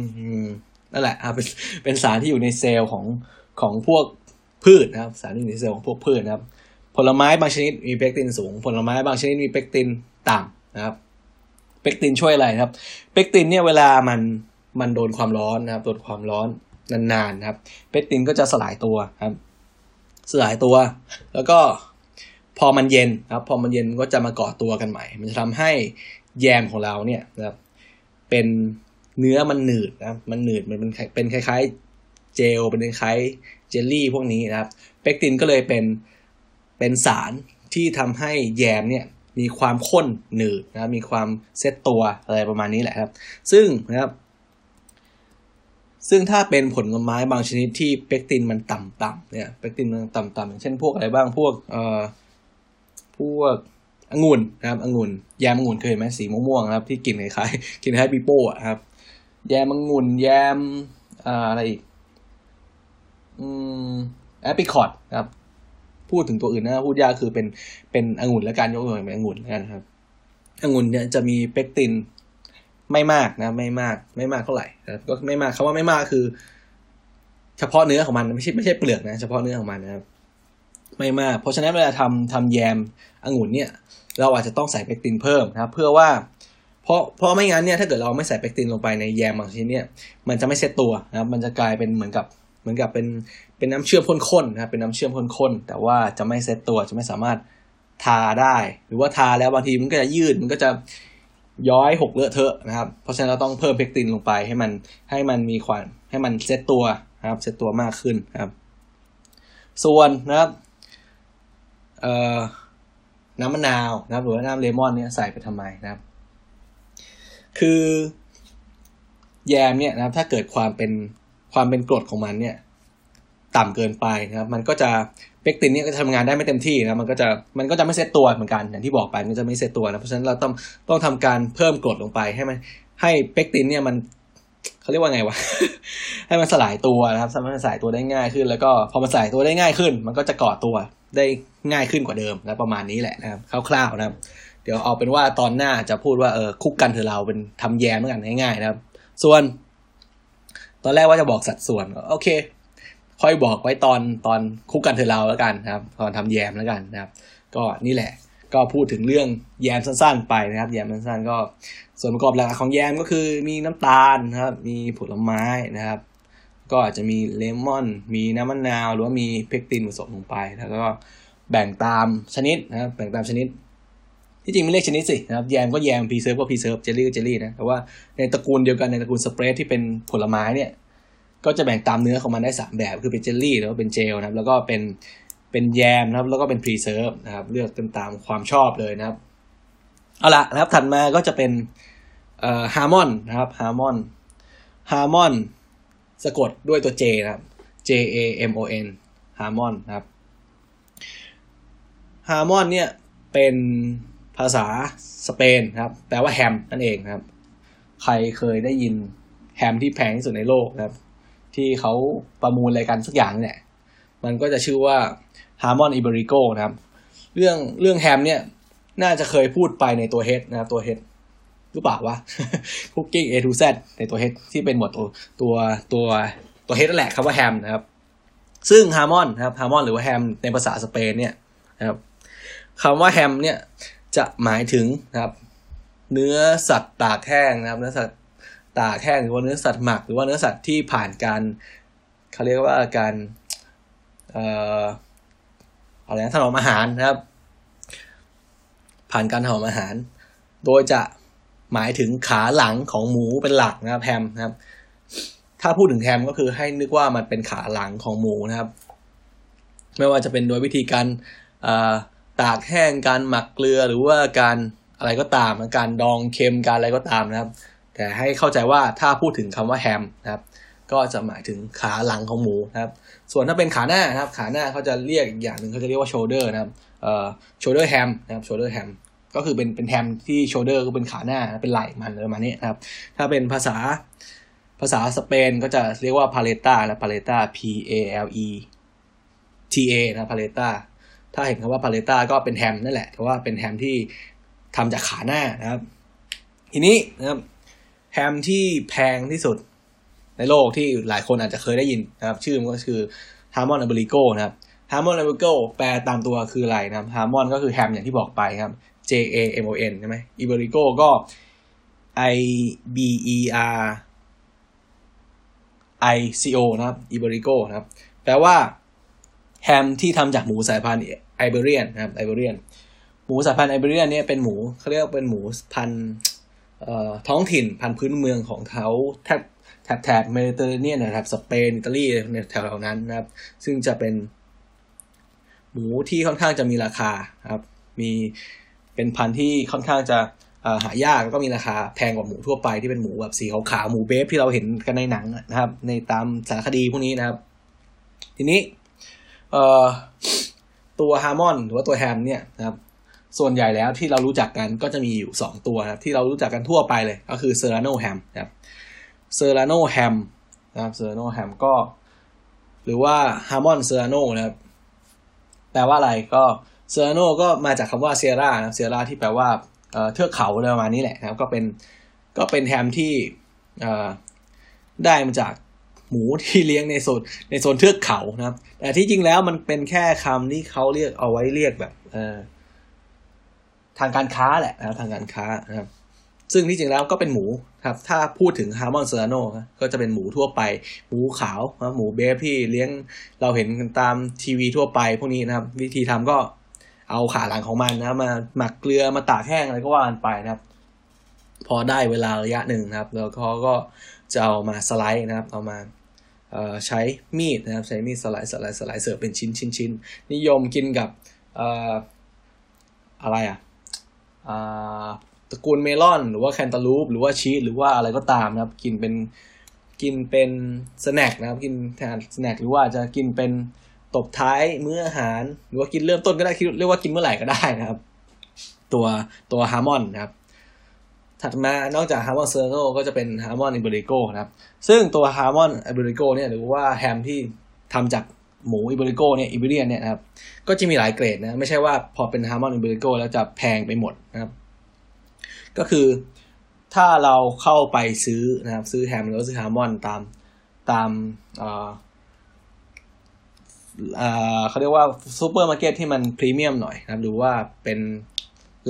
มนั่นแหละครับเป็นเป็นสารที่อยู่ในเซลล์ของของพวกพืชนะครับ สารที่อยู่ในเซลล์ของพวกพืชนะครับ ผลไม้บางชนิดมีเปกตินสูง ผลไม้บางชนิดมีเปกตินต่ำนะครับ เปกตินช่วยอะไรครับ เปกตินเนี่ยเวลามันมันโดนความร้อนนะครับ โดนความร้อนนานๆนะครับ เปกตินก็จะสลายตัวครับ สลายตัว แล้วก็พอมันเย็นครับ พอมันเย็นก็จะมาเกาะตัวกันใหม่ มันจะทำให้แยมของเราเนี่ยนะครับเป็นเนื้อมันหนืดนะมันหนืดมันเป็นเป็นคล้ายๆเจลเป็นคล้ายเจลลี่พวกนี้นะครับเปกตินก็เลยเป็นเป็นสารที่ทำให้แยมเนี่ยมีความข้นหนืดนะมีความเซตตัวอะไรประมาณนี้แหละครับ ซึ่งนะครับ ซึ่งถ้าเป็นผลไม้บางชนิดที่เปกตินมันต่ำๆเนี่ยเปกตินมันต่ำๆอย่างเช่นพวกอะไรบ้างพวกเอ่อพวกองุ่นนะครับองุ่นแยมองุ่นเคยเห็นไหมสีม่วงๆครับ ที่กลิ่นคล้ายๆกลิ่นคล้ายปีโป้อะครับ แยมองุ่นแยมอะไรอีกอืมแอปริคอตครับพูดถึงตัวอื่นนะพูดยากคือเป็นเป็นองุ่นและการยกตัวอย่างเป็นองุ่นแล้วกันครับองุ่นเนี่ยจะมีเปกติน ไม่มากนะ ไม่มาก ไม่มากเท่าไหร่ก็ไม่มากคำว่าไม่มากคือ เฉพาะเนื้อของมันไม่ใช่ไม่ใช่เปลือกนะ เฉพาะเนื้อของมันนะครับไม่มาก เพราะฉะนั้นเวลาทำทำแยมองุ่นเนี่ย เราอาจจะต้องใส่เปกตินเพิ่มนะครับ เพื่อว่า เพราะเพราะไม่งั้นเนี่ยถ้าเกิดเราไม่ใส่เปกตินลงไปในแยมบางชนิดเนี่ย มันจะไม่เซตตัวนะครับ มันจะกลายเป็นเหมือนกับเหมือนกับเป็นเป็นน้ำเชื่อมข้นๆนะครับเป็นน้ำเชื่อมข้นๆแต่ว่าจะไม่เซตตัวจะไม่สามารถทาได้ หรือว่าทาแล้วบางทีมันก็จะยืดมันก็จะ ย้อยหกเลอะเทอะนะครับ เพราะฉะนั้นเราต้องเพิ่มเปกตินลงไปให้มันให้มันมีความให้มันเซตตัวนะครับเซตตัวมากขึ้นครับ ส่วนนะครับเอ่อน้ำมะนาวนะครับ หรือว่าน้ำเลมอนเนี่ยใส่ไปทำไมนะครับ คือแยมเนี่ยนะครับ ถ้าเกิดความเป็นความเป็นกรดของมันเนี่ย ต่ำเกินไปนะครับ มันก็จะ เปกตินเนี่ยก็จะทำงานได้ไม่เต็มที่นะมันก็จะมันก็จะไม่เซตตัวเหมือนกันอย่างที่บอกไปมันจะไม่เซตตัวนะเพราะฉะนั้นเราต้องต้องทำการเพิ่มกรดลงไปให้มันให้เปกตินเนี่ยมันเขาเรียกว่าไงวะ ให้มันสลายตัวนะครับทำให้มันสลายตัวได้ง่ายขึ้น แล้วก็พอมันสลายตัวได้ง่ายขึ้น มันก็จะเกาะตัวได้ง่ายขึ้นกว่าเดิมนะประมาณนี้แหละนะครับคร่าวๆนะครับ เดี๋ยวเอาเป็นว่าตอนหน้าจะพูดว่าเออคุกกันเถอเราเป็นทำแยมเหมือนกันง่ายๆนะครับ ส่วน ตอนแรกว่าจะบอกสัดส่วน โอเค ค่อยบอกไว้ตอนตอน cook กันเถอะเราแล้วกันนะครับ ตอนทำแยมแล้วกันนะครับ ก็นี่แหละ ก็พูดถึงเรื่องแยมสั้นๆ ไปนะครับ แยมสั้นๆก็ ส่วนประกอบหลักของแยมก็คือมีน้ำตาลนะครับ มีผลไม้นะครับ ก็อาจจะมีเลมอน มีน้ำมะนาวหรือว่ามีเพกตินผสมลงไป แล้วก็แบ่งตามชนิดนะครับ แบ่งตามชนิดที่จริงไม่เรียกชนิดสินะครับแยมก็แยม preserve ก็ preserve เจลลี่ก็เจลลี่นะแต่ว่าในตระกูลเดียวกันในตระกูล spread ที่เป็นผลไม้เนี่ย ก็จะแบ่งตามเนื้อของมันได้สามแบบ คือเป็นเจลลี่หรือว่าเป็นเจลนะครับ แล้วก็เป็นเป็นแยมนะครับ แล้วก็เป็น preserve นะครับ เลือกกันตามความชอบเลยนะครับ เอาละนะครับ ถัดมาก็จะเป็นเอ่อ jamón นะครับ jamón jamón สะกดด้วยตัว J นะครับ J A M O N jamón นะครับ jamón เนี่ยเป็นภาษาสเปนครับ แปลว่าแฮมนั่นเองนะครับ ใครเคยได้ยินแฮมที่แพงที่สุดในโลกนะครับ ที่เขาประมูลอะไรกันสักอย่างเนี่ย มันก็จะชื่อว่า jamón ibérico นะครับ เรื่องเรื่องแฮมเนี่ย น่าจะเคยพูดไปในตัว H นะครับตัว H หรือเปล่าวะ Cooking A to Z ในตัว H ที่เป็นหมวดตัวตัวตัวตัว H นั่นแหละคำว่าแฮมนะครับ ซึ่ง jamón นะครับ jamón หรือว่าแฮมในภาษาสเปนเนี่ยนะครับคำว่าแฮมเนี่ยจะหมายถึงนะครับ เนื้อสัตว์ตากแห้งนะครับ เนื้อสัตว์ ตากแห้งหรือว่าเนื้อสัตว์หมัก หรือว่าเนื้อสัตว์ที่ผ่านการเขาเรียกว่าการเอ่ออะไรนะถนอมอาหารนะครับ ผ่านการถนอมอาหาร โดยจะหมายถึงขาหลังของหมูเป็นหลักนะครับแฮมนะครับ ถ้าพูดถึงแฮมก็คือให้นึกว่ามันเป็นขาหลังของหมูนะครับ ไม่ว่าจะเป็นโดยวิธีการตากแห้งการหมักเกลือหรือว่าการอะไรก็ตามการดองเค็มการอะไรก็ตามนะครับ แต่ให้เข้าใจว่าถ้าพูดถึงคำว่าแฮมนะครับ ก็จะหมายถึงขาหลังของหมูนะครับ ส่วนถ้าเป็นขาหน้านะครับ ขาหน้าเขาจะเรียกอีกอย่างหนึ่งเขาจะเรียกว่า shoulder นะครับเอ่อ shoulder ham นะครับ shoulder ham ก็คือเป็นเป็นแฮมที่ shoulder ก็เป็นขาหน้าเป็นไหล่มันอะไรประมาณนี้นะครับ ถ้าเป็นภาษาภาษาสเปนก็จะเรียกว่า paleta นะ paleta p a l e t a นะ paleta ถ้าเห็นคำว่า paleta ก็เป็นแฮมนั่นแหละแต่ว่าเป็นแฮมที่ทำจากขาหน้านะครับ ทีนี้นะครับ แฮมที่แพงที่สุดในโลกที่หลายคนอาจจะเคยได้ยินนะครับ ชื่อมันก็คือ jamón ibérico นะครับ jamón ibérico แปลตามตัวคืออะไรนะครับ jamón ก็คือแฮมอย่างที่บอกไปครับ J A M O N ใช่ไหม ibérico ก็ I B E R I C O นะครับอิเบริโกนะครับ แปลว่าแฮมที่ทำจากหมูสายพันธุ์ไอเบเรียนนะครับไอเบเรียนหมูสายพันธุ์ไอเบเรียนเนี่ยเป็นหมูเขาเรียกเป็นหมูพันธุ์ ท้องถิ่นพันธุ์พื้นเมืองของเขาแทบแถบแถบเมดิเตอร์เรเนียนนะครับสเปนอิตาลีในแถวๆนั้นนะครับ ซึ่งจะเป็น หมูที่ค่อนข้างจะมีราคาครับ มีเป็นพันธุ์ที่ค่อนข้างจะหายากแล้วก็มีราคาแพงกว่าหมูทั่วไปที่เป็นหมูแบบสีขาวๆหมู Babe ที่เราเห็นกันในหนังนะครับ ในตามสารคดีพวกนี้นะครับ ทีนี้ตัว jamón หรือว่าตัวแฮมเนี่ยนะครับ ส่วนใหญ่แล้วที่เรารู้จักกันก็จะมีอยู่ 2 ตัวครับที่เรารู้จักกันทั่วไปเลยก็คือ serrano ham นะครับ serrano ham นะครับ serrano ham ก็ หรือว่าjamón serrano นะครับแปลว่าอะไรก็ serrano ก็มาจากคำว่า sierra นะ sierra ที่แปลว่าเทือกเขาอะไรประมาณนี้แหละนะครับ ก็เป็นก็เป็นแฮมที่ได้มาจากหมูที่เลี้ยงในโซนในโซนเทือกเขานะครับ แต่ที่จริงแล้วมันเป็นแค่คำที่เขาเรียกเอาไว้เรียกแบบเอ ทางการค้าแหละนะครับทางการค้านะครับซึ่งที่จริงแล้วก็เป็นหมูครับถ้าพูดถึง jamón serranoก็จะเป็นหมูทั่วไป หมูขาวหมูเบฟที่เลี้ยงเราเห็นกันตามทีวีทั่วไปพวกนี้นะครับ วิธีทำก็เอาขาหลังของมันนะมาหมักเกลือมาตากแห้งอะไรก็ว่ากันไปนะครับ พอได้เวลาระยะหนึ่งนะครับ แล้วเขาก็จะเอามาสไลด์นะครับเอามาใช้มีดนะครับใช้มีดสไลด์สไลด์สไลด์เสิร์ฟเป็นชิ้นชิ้นชิ้นนิยมกินกับอะไรอะ ตระกูลเมลอน หรือว่าแคนตาลูป หรือว่าชีสหรือว่าอะไรก็ตามนะครับ กินเป็นกินเป็น snack นะครับ กินแทน snack หรือว่าจะกินเป็นตบท้ายมื้ออาหาร หรือว่ากินเริ่มต้นก็ได้เรียกว่ากินเมื่อไหร่ก็ได้นะครับ ตัวตัว jamón นะครับ ถัดมานอกจาก jamón serrano ก็จะเป็น jamón ibérico นะครับ ซึ่งตัว jamón ibérico เนี่ยหรือว่าแฮมที่ทำจาก หมู ibérico เนี่ย Iberian เนี่ยนะครับก็จะมีหลายเกรดนะไม่ใช่ว่าพอเป็น jamón ibérico แล้วจะแพงไปหมดนะครับ ก็คือถ้าเราเข้าไปซื้อนะครับ ซื้อแฮมหรือซื้อ jamón ตามตามเขาเรียกว่าซูเปอร์มาร์เก็ตที่มันพรีเมียมหน่อยนะครับหรือว่าเป็น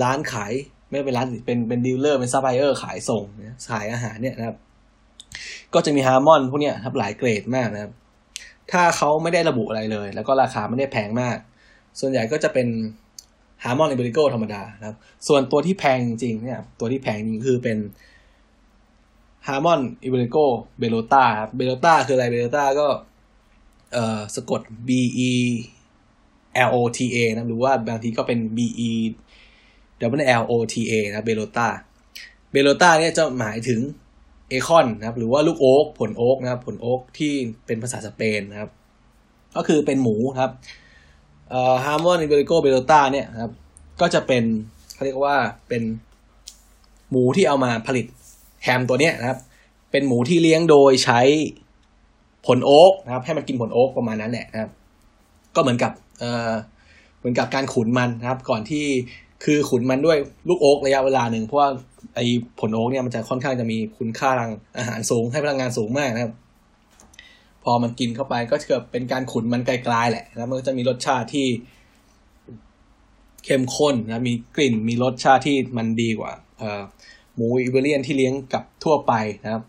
ร้านขายไม่เป็นร้านเป็นเป็น dealer เป็นซัพพลายเออร์ขายส่งขายอาหารเนี่ยนะครับ ก็จะมี jamón พวกเนี้ยครับหลายเกรดมากนะครับ ถ้าเขาไม่ได้ระบุอะไรเลย แล้วก็ราคาไม่ได้แพงมาก ส่วนใหญ่ก็จะเป็น jamón ibérico ธรรมดานะครับ ส่วนตัวที่แพงจริงเนี่ย ตัวที่แพงจริงคือเป็น jamón ibérico bellota ครับ bellota คืออะไร bellota ก็เอ่อสะกด B E L O T A นะหรือว่าบางทีก็เป็น B E W L O T A นะเบโลตาเบโลตาเนี่ยจะหมายถึง acorn นะครับหรือว่าลูกโอ๊กผลโอ๊กนะครับผลโอ๊กที่เป็นภาษาสเปนนะครับ ก็คือเป็นหมูครับเอ่อ jamón ibérico bellota เนี่ยครับก็จะเป็นเขาเรียกว่าเป็นหมูที่เอามาผลิตแฮมตัวเนี้ยนะครับ เป็นหมูที่เลี้ยงโดยใช้ผลโอ๊กนะครับ ให้มันกินผลโอ๊กประมาณนั้นแหละนะครับ ก็เหมือนกับเอ่อเหมือนกับการขุนมันนะครับ ก่อนที่คือขุนมันด้วยลูกโอ๊กระยะเวลาหนึ่งเพราะว่า ไอ้ผลโอ๊กเนี่ยมันจะค่อนข้างจะมีคุณค่าทางอาหารสูงให้พลังงานสูงมากนะครับ พอมันกินเข้าไปก็เกิดเป็นการขุนมันกลายๆแหละแล้วมันก็จะมีรสชาติที่เข้มข้นนะมีกลิ่นมีรสชาติที่มันดีกว่าหมู Iberian ที่เลี้ยงกับทั่วไปนะครับ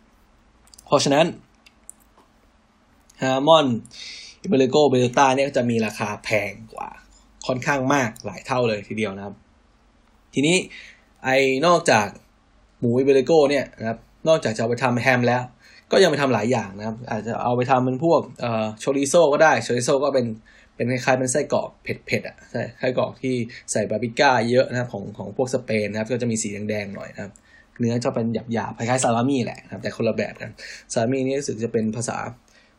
เพราะฉะนั้น jamón ibérico bellota เนี่ยจะมีราคาแพงกว่าค่อนข้างมากหลายเท่าเลยทีเดียวนะครับ ทีนี้ไอ้นอกจาก หมูอิเบริโกเนี่ยนะครับนอกจากจะเอาไปทำแฮมแล้ว ก็ยังไปทำหลายอย่างนะครับ อาจจะเอาไปทำเป็นพวกเอ่อโชริโซก็ได้โชริโซก็เป็นเป็นคล้ายๆเป็นไส้กรอกเผ็ดๆอะไส้กรอกที่ใส่บาร์บีก้าเยอะนะครับของของพวกสเปนนะครับ ก็จะมีสีแดงๆหน่อยนะครับ เนื้อจะเป็นหยาบๆคล้ายๆซาลามี่แหละนะครับ แต่คนละแบบกันซาลามี่นี่รู้สึกจะเป็นภาษา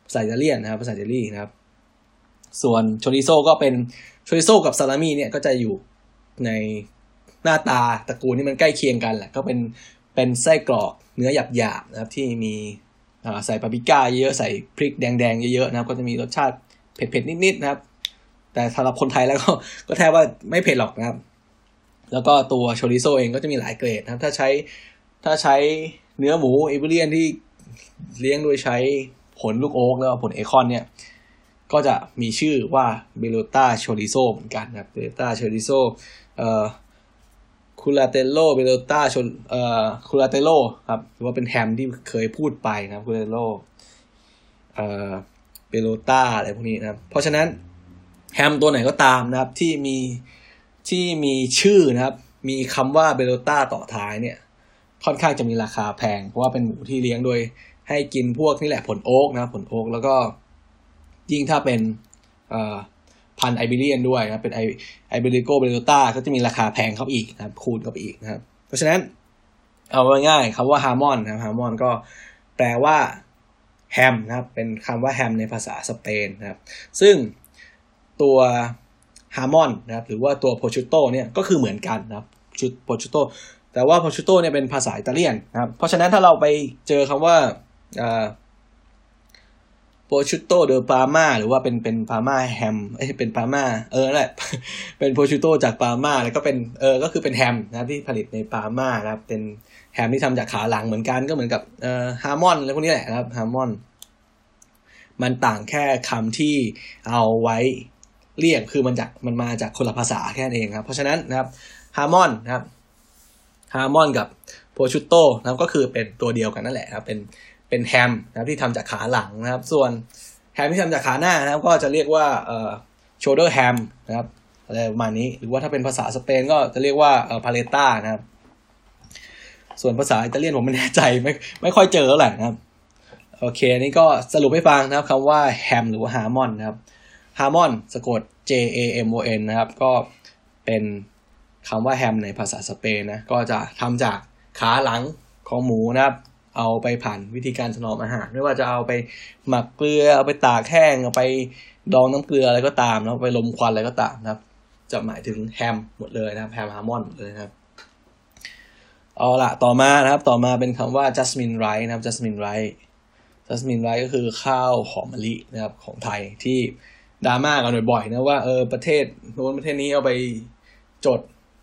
ภาษาอิตาเลียนนะครับภาษาอิตาลีนะครับ ส่วนโชริโซก็เป็นโชริโซกับซาลามี่เนี่ยก็จะอยู่ใน หน้าตาตระกูลที่มันใกล้เคียงกันแหละก็เป็นเป็นไส้กรอกเนื้อหยาบๆนะครับที่มีใส่ปาปริก้าเยอะใส่พริกแดงๆเยอะๆนะครับ ก็จะมีรสชาติเผ็ดๆนิดๆนะครับ แต่สำหรับคนไทยแล้วก็ก็แทบว่าไม่เผ็ดหรอกนะครับ แล้วก็ตัวโชริโซเองก็จะมีหลายเกรดนะครับ ถ้าใช้ถ้าใช้เนื้อหมู Iberian ที่เลี้ยงโดยใช้ผลลูกโอ๊กแล้วผล acorn เนี่ย ก็จะมีชื่อว่า bellota chorizo เหมือนกันนะครับ bellota chorizo เอ่อ culatello bellota ชนเอ่อ culatello ครับหรือว่าเป็นแฮมที่เคยพูดไปนะครับ culatello เอ่อ bellota อะไรพวกนี้นะครับ เพราะฉะนั้นแฮมตัวไหนก็ตามนะครับที่มีที่มีชื่อนะครับ มีคำว่า bellota ต่อท้ายเนี่ย ค่อนข้างจะมีราคาแพง เพราะว่าเป็นหมูที่เลี้ยงโดย ให้กินพวกนี่แหละผลโอ๊กนะผลโอ๊กแล้วก็ยิ่งถ้าเป็น พันธุ์ Iberian ด้วยนะเป็นไอ้ ibérico bellota ก็จะมีราคาแพงเข้าอีกนะครับคูณเข้าไปอีกนะครับเพราะฉะนั้นเอาง่ายๆคำว่า jamón นะครับ jamón ก็แปลว่าแฮมนะครับเป็นคำว่าแฮมในภาษาสเปนนะครับซึ่งตัว jamón นะครับหรือว่าตัว prosciutto เนี่ยก็คือเหมือนกันนะครับชุด prosciutto แต่ว่า prosciutto เนี่ยเป็นภาษาอิตาเลียนนะครับเพราะฉะนั้นถ้าเราไปเจอคำว่า prosciutto di Parma หรือว่าเป็นเป็น Parma ham เอ้เป็น Parma เออแหละเป็น prosciutto จาก Parma แล้วก็เป็นเออก็คือเป็นแฮมนะที่ผลิตใน Parma ครับ เป็นแฮมที่ทำจากขาหลังเหมือนกันก็เหมือนกับเอ่อ jamón อะไรพวกนี้แหละนะครับ jamón มันต่างแค่คำที่เอาไว้เรียกคือมันจากมันมาจากคนละภาษาแค่นั้นเองครับ เพราะฉะนั้นนะครับ jamón นะครับ jamón กับ prosciutto นะครับก็คือเป็นตัวเดียวกันนั่นแหละครับเป็น เป็นแฮมนะครับที่ทำจากขาหลังนะครับ ส่วนแฮมที่ทำจากขาหน้านะครับ ก็จะเรียกว่าเอ่อ shoulder ham นะครับอะไรประมาณนี้หรือว่าถ้าเป็นภาษาสเปนก็จะเรียกว่าเอ่อ paleta นะครับ ส่วนภาษาอิตาเลียนผมไม่แน่ใจไม่ไม่ค่อยเจอแล้วแหละนะครับโอเคนี่ก็สรุปให้ฟังนะครับคำว่าแฮมหรือว่า jamón นะครับ jamón สะกด J A M O N นะครับ ก็เป็นคำว่าแฮมในภาษาสเปนนะ ก็จะทำจากขาหลังของหมูนะครับ เอาไปผ่านวิธีการถนอมอาหารไม่ว่าจะเอาไปหมักเกลือเอาไปตากแห้งเอาไปดองน้ำเกลืออะไรก็ตามแล้วไปลมควันอะไรก็ตามนะครับ จะหมายถึงแฮมหมดเลยนะครับแฮม jamón หมดเลยนะครับเอาละต่อมานะครับต่อมาเป็นคำว่า jasmine rice นะครับ jasmine rice jasmine rice ก็คือข้าวหอมมะลินะครับของไทยที่ดราม่ากันบ่อยๆนะว่าเออประเทศโน้นประเทศนี้เอาไปจด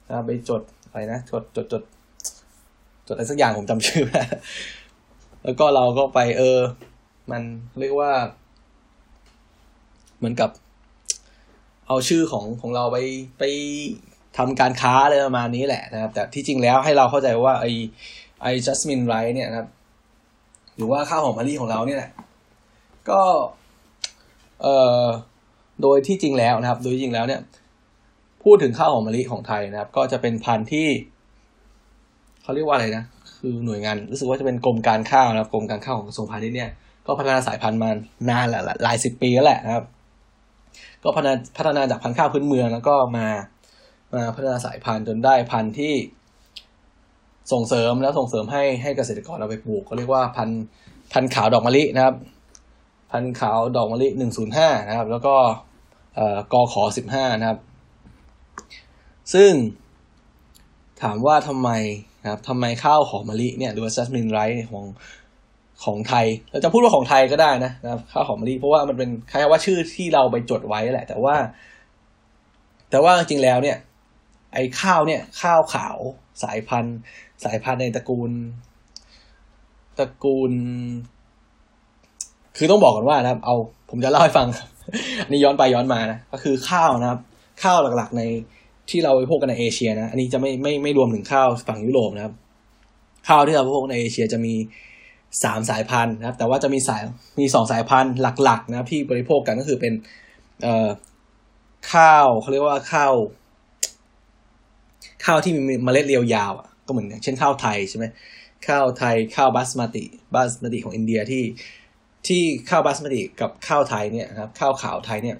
นะไปจดอะไรนะจดจดจดจดอะไรสักอย่างผมจำชื่อไม่ แล้วก็เราก็ไป เออ มันเรียกว่า เหมือนกับ เอาชื่อของของเราไปไปทำการค้าอะไรประมาณนี้แหละนะครับ แต่ที่จริงแล้วให้เราเข้าใจว่าไอไอจัสมินไรเนี่ยนะครับ หรือว่าข้าวหอมมะลิของเราเนี่ยแหละ ก็เอ่อโดยที่จริงแล้วนะครับ โดยจริงแล้วเนี่ย พูดถึงข้าวหอมมะลิของไทยนะครับ ก็จะเป็นพันธุ์ที่เขาเรียกว่าอะไรนะ คือหน่วยงานรู้สึกว่าจะเป็นกรมการข้าวนะกรมการข้าวของกระทรวงพาณิชย์เนี่ยก็พัฒนาสายพันธุ์มานานแหละหลายสิบปีแล้วแหละนะครับ ก็พัฒนาพัฒนาจากพันธุ์ข้าวพื้นเมืองแล้วก็มามาพัฒนาสายพันธุ์จนได้พันธุ์ที่ส่งเสริมแล้วส่งเสริมให้ให้เกษตรกรเอาไปปลูกก็เรียกว่าพันธุ์พันธุ์ขาวดอกมะลินะครับ พันธุ์ขาวดอกมะลิหนึ่งศูนย์ห้านะครับ แล้วก็เอ่อกอขอสิบห้านะครับ ซึ่งถามว่าทำไมครับทำไมข้าวหอมมะลิเนี่ยหรือว่าซัสมินไรซ์ของของไทยเราจะพูดว่าของไทยก็ได้นะนะครับข้าวหอมมะลิเพราะว่ามันเป็นคล้ายว่าชื่อที่เราไปจดไว้แหละ แต่ว่า แต่ว่าจริงแล้วเนี่ย ไอ้ข้าวเนี่ย ข้าวขาวสายพันธุ์ สายพันธุ์ในตระกูล ตระกูล คือต้องบอกก่อนว่านะครับ เอาผมจะเล่าให้ฟังนนี้ย้อนไปย้อนมานะก็คือข้าวนะครับ ข้าวหลักๆใน ที่เราไปพบกันในเอเชียนะอันนี้จะไม่ไม่ไม่รวมถึงข้าวฝั่งยุโรปนะครับ ข้าวที่เราพบในเอเชียจะมีสามสายพันธุ์นะครับ แต่ว่าจะมีสายมีสองสายพันธุ์หลักๆนะที่บริโภคกันก็คือเป็นเอ่อข้าวเขาเรียกว่าข้าว ข้าวที่มีเมล็ดเรียวยาวอะก็เหมือนอย่างเช่นข้าวไทยใช่ไหมข้าวไทยข้าวบาสมาติบาสมาติของอินเดียที่ที่ข้าวบาสมาติกับข้าวไทยเนี่ยนะครับข้าวขาวไทยเนี่ย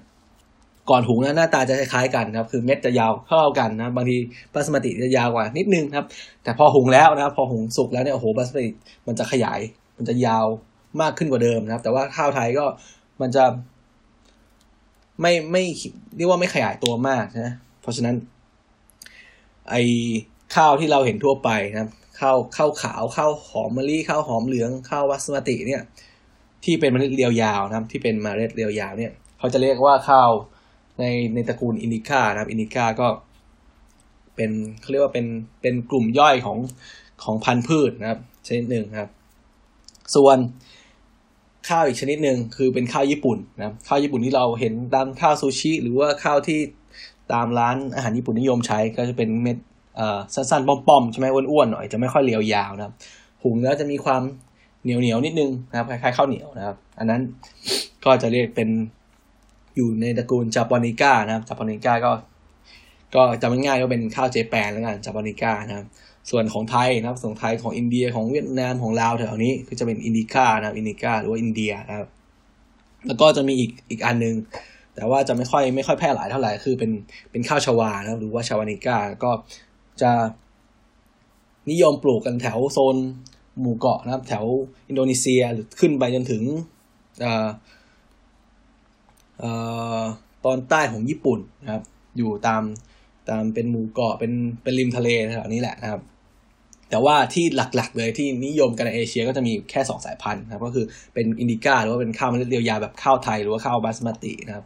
ก่อนหุงนะหน้าตาจะคล้ายๆกันนะครับ คือเม็ดจะยาวเท่ากันนะบางทีบาสมติจะยาวกว่านิดนึงครับ แต่พอหุงแล้วนะครับ พอหุงสุกแล้วเนี่ยโอ้โหบาสมติมันจะขยาย มันจะยาวมากขึ้นกว่าเดิมนะครับ แต่ว่าข้าวไทยก็มันจะ ไม่ไม่เรียกว่าไม่ขยายตัวมากนะเพราะฉะนั้น ไอข้าวที่เราเห็นทั่วไปนะครับข้าวข้าวขาวข้าวหอมมะลิข้าวหอมเหลืองข้าววัสมติเนี่ย ที่เป็นเมล็ดเรียวยาวนะครับ ที่เป็นเมล็ดเรียวยาวเนี่ย เขาจะเรียกว่าข้าว ในในตระกูลอินิก้านะครับ อินิก้าก็เป็นเขาเรียกว่าเป็นเป็นกลุ่มย่อยของของพันธุ์พืชนะครับ ชนิดหนึ่งครับ ส่วนข้าวอีกชนิดหนึ่งคือเป็นข้าวญี่ปุ่นนะครับข้าวญี่ปุ่นที่เราเห็นตามข้าวซูชิ หรือว่าข้าวที่ตามร้านอาหารญี่ปุ่นนิยมใช้ก็จะเป็นเม็ดสั้นๆป้อมๆใช่ไหมอ้วนๆหน่อยจะไม่ค่อยเรียวยาวนะครับ หุงแล้วจะมีความเหนียวๆนิดนึงนะครับคล้ายๆข้าวเหนียวนะครับ อันนั้นก็จะเรียกเป็น อยู่ในตระกูล japonica นะครับ japonica ก็ ก็จำง่ายๆก็เป็นข้าว Japan แล้วกัน japonica นะครับ ส่วนของไทยนะครับส่วนไทยของอินเดียของเวียดนามของลาวแถวนี้คือจะเป็น indica นะครับ indica หรือว่าอินเดียนะครับ แล้วก็จะมีอีกอีกอันนึงแต่ว่าจะไม่ค่อยไม่ค่อยแพร่หลายเท่าไหร่คือเป็นเป็นข้าวชวานะครับหรือว่า javanica ก็จะนิยมปลูกกันแถวโซนหมู่เกาะนะครับ แถวอินโดนีเซียหรือขึ้นไปจนถึง ตอนใต้ของญี่ปุ่นนะครับ อยู่ตามตามเป็นหมู่เกาะเป็นเป็นริมทะเลแถวนี้แหละนะครับ แต่ว่าที่หลักๆเลยที่นิยมกันในเอเชียก็จะมีแค่สองสายพันธุ์นะครับ ก็คือเป็น indica หรือว่าเป็นข้าวเมล็ดเรียวยาวแบบข้าวไทยหรือว่าข้าวบาสมาตินะครับ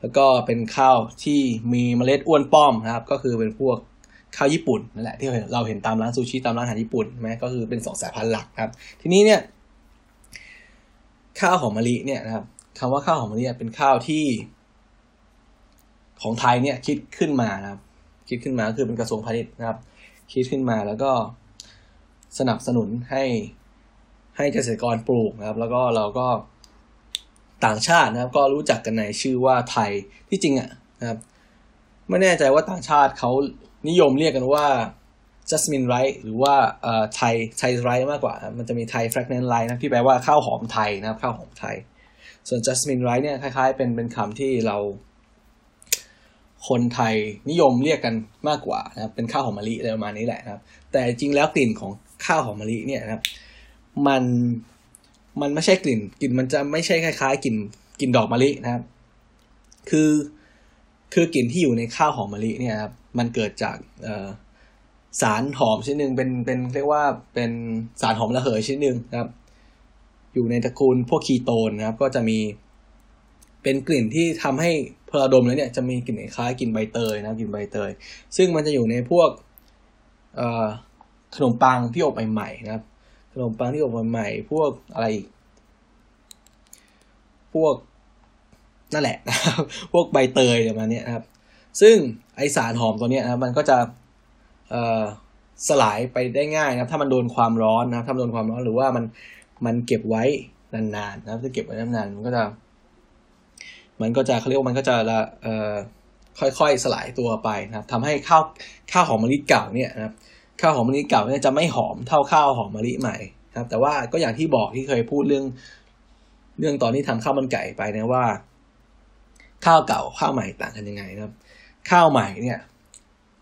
แล้วก็เป็นข้าวที่มีเมล็ดอ้วนป้อมนะครับ ก็คือเป็นพวกข้าวญี่ปุ่นนั่นแหละที่เราเห็นตามร้านซูชิตามร้านอาหารญี่ปุ่นไหมก็คือเป็นสองสายพันธุ์หลักครับ ทีนี้เนี่ยข้าวหอมมะลิเนี่ยนะครับ คำว่าข้าวหอมมะลิเป็นข้าวที่ ของไทยเนี่ย คิดขึ้นมานะครับ คิดขึ้นมาคือเป็นกระทรวงพาณิชย์นะครับ คิดขึ้นมาแล้วก็สนับสนุนให้ให้เกษตรกรปลูกนะครับ แล้วก็เราก็ต่างชาตินะครับ ก็รู้จักกันในชื่อว่าไทยที่จริงอะนะครับไม่แน่ใจว่าต่างชาติเขานิยมเรียกกันว่า jasmine rice หรือว่าเอ่อไทยไทยไรซ์มากกว่า มันจะมีไทย fragment rice นะที่แปลว่าข้าวหอมไทยนะครับข้าวหอมไทย ส่วน jasmine rice เนี่ยคล้ายๆ เป็นเป็นคำที่เรา คนไทยนิยมเรียกกันมากกว่านะครับ เป็นข้าวหอมมะลิอะไรประมาณนี้แหละนะครับ แต่จริงแล้วกลิ่นของข้าวหอมมะลิเนี่ยนะครับ มันมันไม่ใช่กลิ่น กลิ่นมันจะไม่ใช่คล้ายๆกลิ่นกลิ่นดอกมะลินะครับ คือคือกลิ่นที่อยู่ในข้าวหอมมะลิเนี่ยครับมันเกิดจากสารหอมชนิดหนึ่งเป็นเป็นเรียกว่าเป็นสารหอมระเหยชนิดหนึ่งนะครับ อยู่ในตระกูลพวกคีโตนนะครับ ก็จะมีเป็นกลิ่นที่ทำให้พอดมแล้วเนี่ยจะมีกลิ่นคล้ายกลิ่นใบเตยนะกลิ่นใบเตย ซึ่งมันจะอยู่ในพวกขนมปังที่อบใหม่ๆนะครับ ขนมปังที่อบใหม่ๆพวกอะไรอีกพวกนั่นแหละนะครับพวกใบเตยประมาณนี้นะครับ ซึ่งไอสารหอมตัวนี้นะมันก็จะสลายไปได้ง่ายนะครับ ถ้ามันโดนความร้อนนะถ้ามันโดนความร้อนหรือว่ามัน มันเก็บไว้นานๆนะครับถ้าเก็บไว้นานๆมันก็จะ มันก็จะเขาเรียกว่ามันก็จะละเอ่อค่อยๆสลายตัวไปนะครับทำให้ข้าวข้าวหอมมะลิเก่าเนี่ยนะครับข้าวหอมมะลิเก่าเนี่ยจะไม่หอมเท่าข้าวหอมมะลิใหม่ครับ แต่ว่าก็อย่างที่บอกที่เคยพูดเรื่อง เรื่องตอนที่ทำข้าวมันไก่ไปนะว่า ข้าวเก่าข้าวใหม่ต่างกันยังไงนะครับ ข้าวใหม่เนี่ย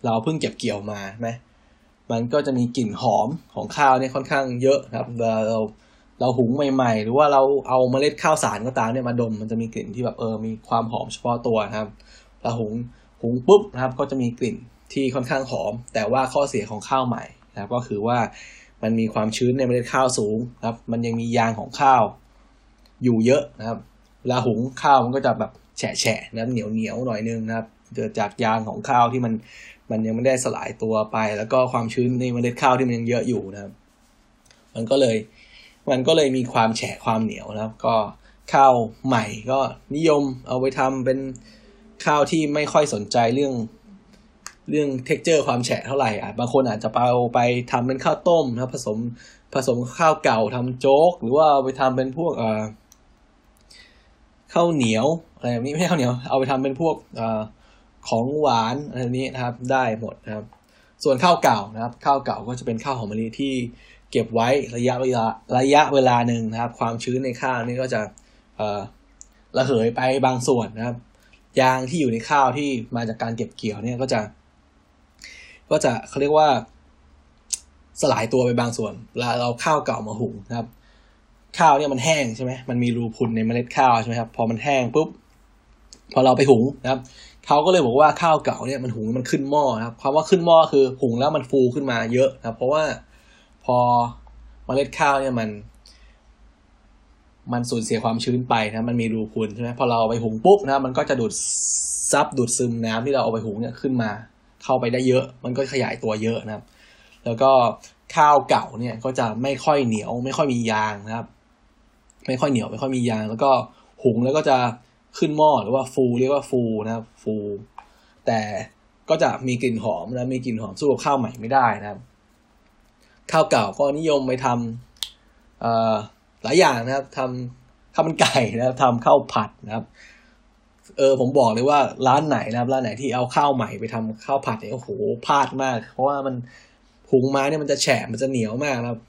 เราเพิ่งเก็บเกี่ยวมาไหมมันก็จะมีกลิ่นหอมของข้าวเนี่ยค่อนข้างเยอะครับเรา เราหุงใหม่ ๆ หรือว่าเราเอาเมล็ดข้าวสารก็ตามเนี่ยมาดมมันจะมีกลิ่นที่แบบเออมีความหอมเฉพาะตัวนะครับเราหุงหุงปุ๊บนะครับก็จะมีกลิ่นที่ค่อนข้างหอม แต่ว่าข้อเสียของข้าวใหม่นะครับก็คือว่ามันมีความชื้นในเมล็ดข้าวสูงครับ มันยังมียางของข้าวอยู่เยอะนะครับเวลาหุงข้าวมันก็จะแบบแฉะแฉะนะเหนียวเหนียวหน่อยนึงนะครับเกิดจากยางของข้าวที่มันมันยังไม่ได้สลายตัวไป แล้วก็ความชื้นในเมล็ดข้าวที่มันยังเยอะอยู่นะครับ มันก็เลย มันก็เลยมีความแฉะความเหนียวนะครับก็ข้าวใหม่ก็นิยมเอาไปทำเป็นข้าวที่ไม่ค่อยสนใจเรื่องเรื่องเท็กเจอร์ความแฉะเท่าไหร่อะบางคนอาจจะเอาไปทำเป็นข้าวต้มนะผสมผสมข้าวเก่าทำโจ๊ก หรือว่าเอาไปทำเป็นพวกอ่าข้าวเหนียวอะไรแบบนี้ไม่ใช่ข้าวเหนียว เอาไปทำเป็นพวกอของหวานอะไรนี้นะครับ ได้หมดนะครับ ส่วนข้าวเก่านะครับ ข้าวเก่าก็จะเป็นข้าวหอมมะลิที่ เก็บไว้ระยะเวลาระยะเวลาหนึ่งนะครับ ความชื้นในข้าวนี่ก็จะระเหยไปบางส่วนนะครับ ยางที่อยู่ในข้าวที่มาจากการเก็บเกี่ยวเนี่ยก็จะ ก็จะเขาเรียกว่า สลายตัวไปบางส่วนเวลาเราข้าวเก่ามาหุงนะครับ ข้าวเนี่ยมันแห้งใช่ไหมมันมีรูพุนในเมล็ดข้าวใช่ไหมครับพอมันแห้งปุ๊บพอเราไปหุงนะครับเขาก็เลยบอกว่าข้าวเก่าเนี่ยมันหุงมันขึ้นหม้อนะครับคำว่าขึ้นหม้อคือหุงแล้วมันฟูขึ้นมาเยอะนะครับ เพราะว่า พอเมล็ดข้าวเนี่ยมัน มันสูญเสียความชื้นไปนะ มันมีรูพุนใช่ไหมพอเราเอาไปหุงปุ๊บนะ มันก็จะดูดซับดูดซึมน้ำที่เราเอาไปหุงเนี่ยขึ้นมา เข้าไปได้เยอะ มันก็ขยายตัวเยอะนะครับ แล้วก็ข้าวเก่าเนี่ยก็จะไม่ค่อยเหนียว ไม่ค่อยมียางนะครับ ไม่ค่อยเหนียวไม่ค่อยมียาง แล้วก็หุงแล้วก็จะขึ้นหม้อหรือว่าฟูเรียกว่าฟูนะครับฟู แต่ก็จะมีกลิ่นหอมนะมีกลิ่นหอมสู้กับข้าวใหม่ไม่ได้นะครับ ข้าวเก่าก็นิยมไปทำหลายอย่างนะครับทำข้าวมันไก่นะครับทำข้าวผัดนะครับเออผมบอกเลยว่าร้านไหนนะครับร้านไหนที่เอาข้าวใหม่ไปทำข้าวผัดเนี่ยโอ้โหพลาดมาก เพราะว่ามันหุงมาเนี่ยมันจะแฉะมันจะเหนียวมากนะครับ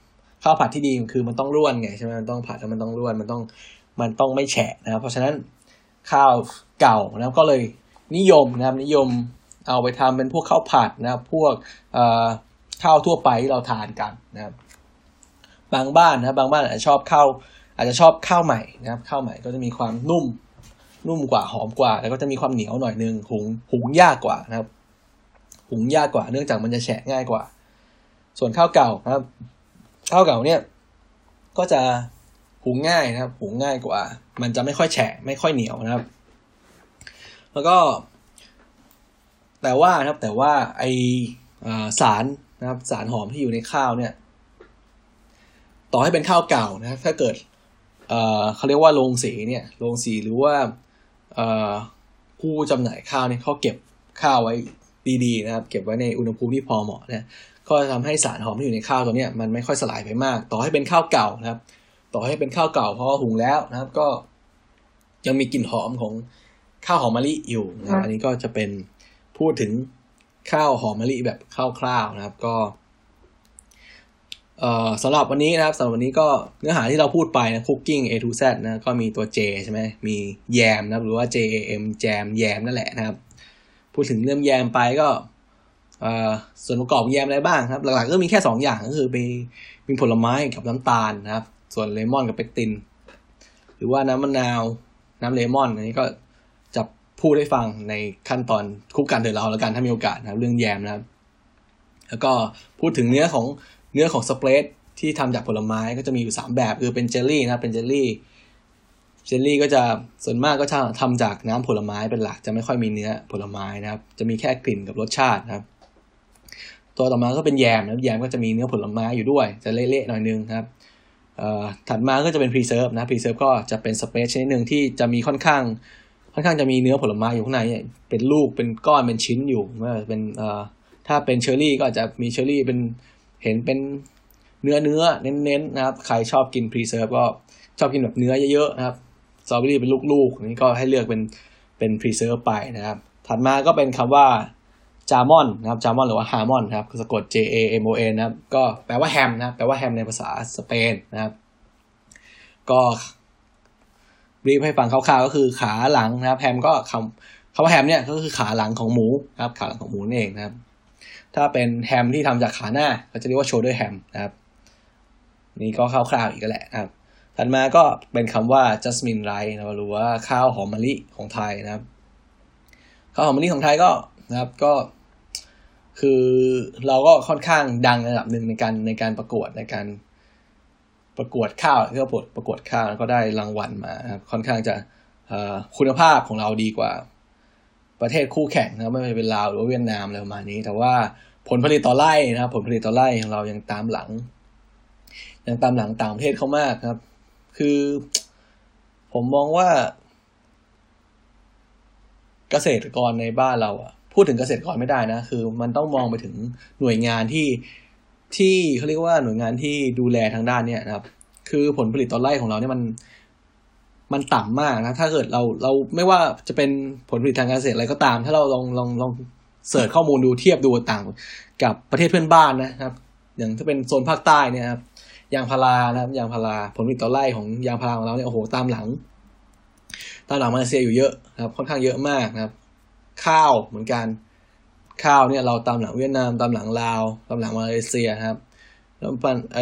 ข้าวผัดที่ดีคือมันต้องร่วนไงใช่ไหมมันต้องผัดแล้วมันต้องร่วนมันต้องมันต้องไม่แฉะนะครับ เพราะฉะนั้นข้าวเก่านะครับก็เลยนิยมนะครับนิยมเอาไปทำเป็นพวกข้าวผัดนะครับ พวกเอ่อ ข้าวทั่วไปที่เราทานกันนะครับ บางบ้านนะบบางบ้านอาจจะชอบข้าวอาจจะชอบข้าวใหม่นะครับข้าวใหม่ก็จะมีความนุ่ม นุ่มกว่าหอมกว่า แล้วก็จะมีความเหนียวหน่อยนึงหุงหุงยากกว่านะครับ หุงยากกว่าเนื่องจากมันจะแฉะง่ายกว่า ส่วนข้าวเก่านะครับ ข้าวเก่าเนี่ย ก็จะหุงง่ายนะครับ หุงง่ายกว่า มันจะไม่ค่อยแฉะไม่ค่อยเหนียวนะครับ แล้วก็ แต่ว่านะครับแต่ว่าไอสาร นะครับ สารหอมที่อยู่ในข้าวเนี่ย ต่อให้เป็นข้าวเก่านะถ้าเกิดเอ่อเขาเรียกว่าโรงสีเนี่ยโรงสีหรือว่าเอ่อผู้จำหน่ายข้าวเนี่ยเขาเก็บข้าวไว้ดีๆนะครับ เก็บไว้ในอุณหภูมิที่พอเหมาะเนี่ยก็จะทำให้สารหอมที่อยู่ในข้าวตัวเนี้ยมันไม่ค่อยสลายไปมาก ต่อให้เป็นข้าวเก่านะครับ ต่อให้เป็นข้าวเก่าเพราะหุงแล้วนะครับ ก็ยังมีกลิ่นหอมของข้าวหอมมะลิอยู่นะอันนี้ก็จะเป็นพูดถึง ข้าวหอมมะลิแบบคร่าวๆนะครับ ก็เอ่อสำหรับวันนี้นะครับสำหรับวันนี้ก็เนื้อหาที่เราพูดไปนะ cooking A to Z นะก็มีตัว J ใช่ไหมมีแยมนะหรือว่า J A M แจมแยมนั่นแหละนะครับ พูดถึงเรื่องแยมไปก็ส่วนประกอบแยมอะไรบ้างครับ หลักๆก็มีแค่สองอย่างก็คือมีมีผลไม้กับน้ำตาลนะครับ ส่วนเลมอนกับเปกติน หรือว่าน้ำมะนาว น้ำเลมอนอันนี้ก็ พูดให้ฟังในขั้นตอนคุกกันเถอะเราแล้วกันถ้ามีโอกาสนะครับ เรื่องแยมนะครับ แล้วก็พูดถึงเนื้อของเนื้อของสเปรดที่ทำจากผลไม้ก็จะมีอยู่สามแบบคือเป็นเจลลี่นะครับเป็นเจลลี่เจลลี่ก็จะส่วนมากก็จะทำจากน้ำผลไม้เป็นหลักจะไม่ค่อยมีเนื้อผลไม้นะครับ จะมีแค่กลิ่นกับรสชาตินะครับ ตัวต่อมาก็เป็นแยมนะแยมก็จะมีเนื้อผลไม้อยู่ด้วย จะเละๆหน่อยนึงครับถัดมาก็จะเป็น preserve นะ preserve ก็จะเป็น spread ชนิดหนึ่งที่จะมีค่อนข้าง ค่อนข้างจะมีเนื้อผลไม้อยู่ข้างในเป็นลูกเป็นก้อนเป็นชิ้นอยู่ว่าเป็นถ้าเป็นเชอร์รี่ก็อาจจะมีเชอร์รี่เป็นเห็นเป็นเนื้อเนื้อเน้นๆนะครับ ใครชอบกิน preserve ก็ชอบกินแบบเนื้อเยอะๆนะครับสตรอเบอรี่เป็นลูกๆนี่ก็ให้เลือกเป็นเป็น preserve ไปนะครับ ถัดมาก็เป็นคำว่าจามอนนะครับจามอนหรือว่า jamón ครับสะกด J A M O N นะครับ ก็แปลว่าแฮมนะแปลว่าแฮมในภาษาสเปนนะครับ ก็ recap ให้ฟังคร่าวๆก็คือขาหลังนะครับแฮมก็คำคำว่าแฮมเนี่ยก็คือขาหลังของหมูนะครับขาหลังของหมูนั่นเองนะครับ ถ้าเป็นแฮมที่ทำจากขาหน้าก็จะเรียกว่า shoulder ham นะครับ นี่ก็คร่าวๆอีกแหละครับถัดมาก็เป็นคำว่า jasmine rice นะหรือว่าข้าวหอมมะลิของไทยนะครับ ข้าวหอมมะลิของไทยก็นะครับก็ คือเราก็ค่อนข้างดังระดับหนึ่งในการในการประกวดในการ ประกวดข้าวที่เราประประกวดข้าวแล้วก็ได้รางวัลมาครับค่อนข้างจะคุณภาพของเราดีกว่า ประเทศคู่แข่งนะครับไม่ว่าจะเป็นลาวหรือเวียดนามอะไรประมาณนี้ แต่ว่าผลผลิตต่อไร่นะครับ ผลผลิตต่อไร่ของเรายังตามหลัง ยังตามหลังต่างประเทศเขามากครับ คือ ผมมองว่า เกษตรกรในบ้านเราอะ พูดถึงเกษตรกรไม่ได้นะ คือ มันต้องมองไปถึงหน่วยงานที่ ที่เขาเรียกว่าหน่วยงานที่ดูแลทางด้านเนี้ยนะครับ คือผลผลิตต่อไร่ของเราเนี่ยมันมันต่ำมากนะ ถ้าเกิดเราเราไม่ว่าจะเป็นผลผลิตทางการเกษตรอะไรก็ตาม ถ้าเราลองลองลองเสิร์ชข้อมูลดูเทียบดูต่างกับประเทศเพื่อนบ้านนะครับ อย่างถ้าเป็นโซนภาคใต้เนี่ยครับยางพารานะครับยางพาราผลผลิตต่อไร่ของยางพาราของเราเนี่ยโอ้โหตามหลัง ตามหลังมาเลเซียอยู่เยอะนะครับ ค่อนข้างเยอะมากนะครับ ข้าวเหมือนกัน ข้าวเนี่ยเราตามหลังเวียดนามตามหลังลาวตามหลังมาเลเซียครับแล้วปันไอ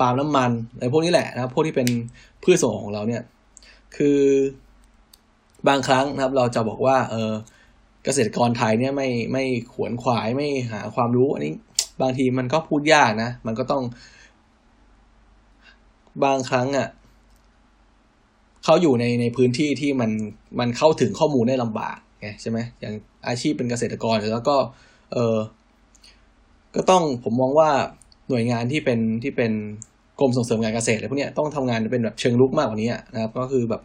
ปาล์มน้ำมันไอพวกนี้แหละนะครับพวกที่เป็นพืชส่งของเราเนี่ย คือบางครั้งนะครับ เราจะบอกว่าเออเกษตรกรไทยเนี่ยไม่ไม่ขวนขวายไม่หาความรู้ อันนี้บางทีมันก็พูดยากนะ มันก็ต้อง บางครั้งอะ่ะเขาอยู่ในในพื้นที่ที่มันมันเข้าถึงข้อมูลได้ลำบาก ไงใช่ไหมอย่างอาชีพเป็นเกษตรกรแล้วก็เออก็ต้องผมมองว่าหน่วยงานที่เป็นที่เป็นกรมส่งเสริมการเกษตรอะไรพวกนี้ต้องทำงานเป็นแบบเชิงลุกมากกว่านี้นะครับ ก็คือแบบ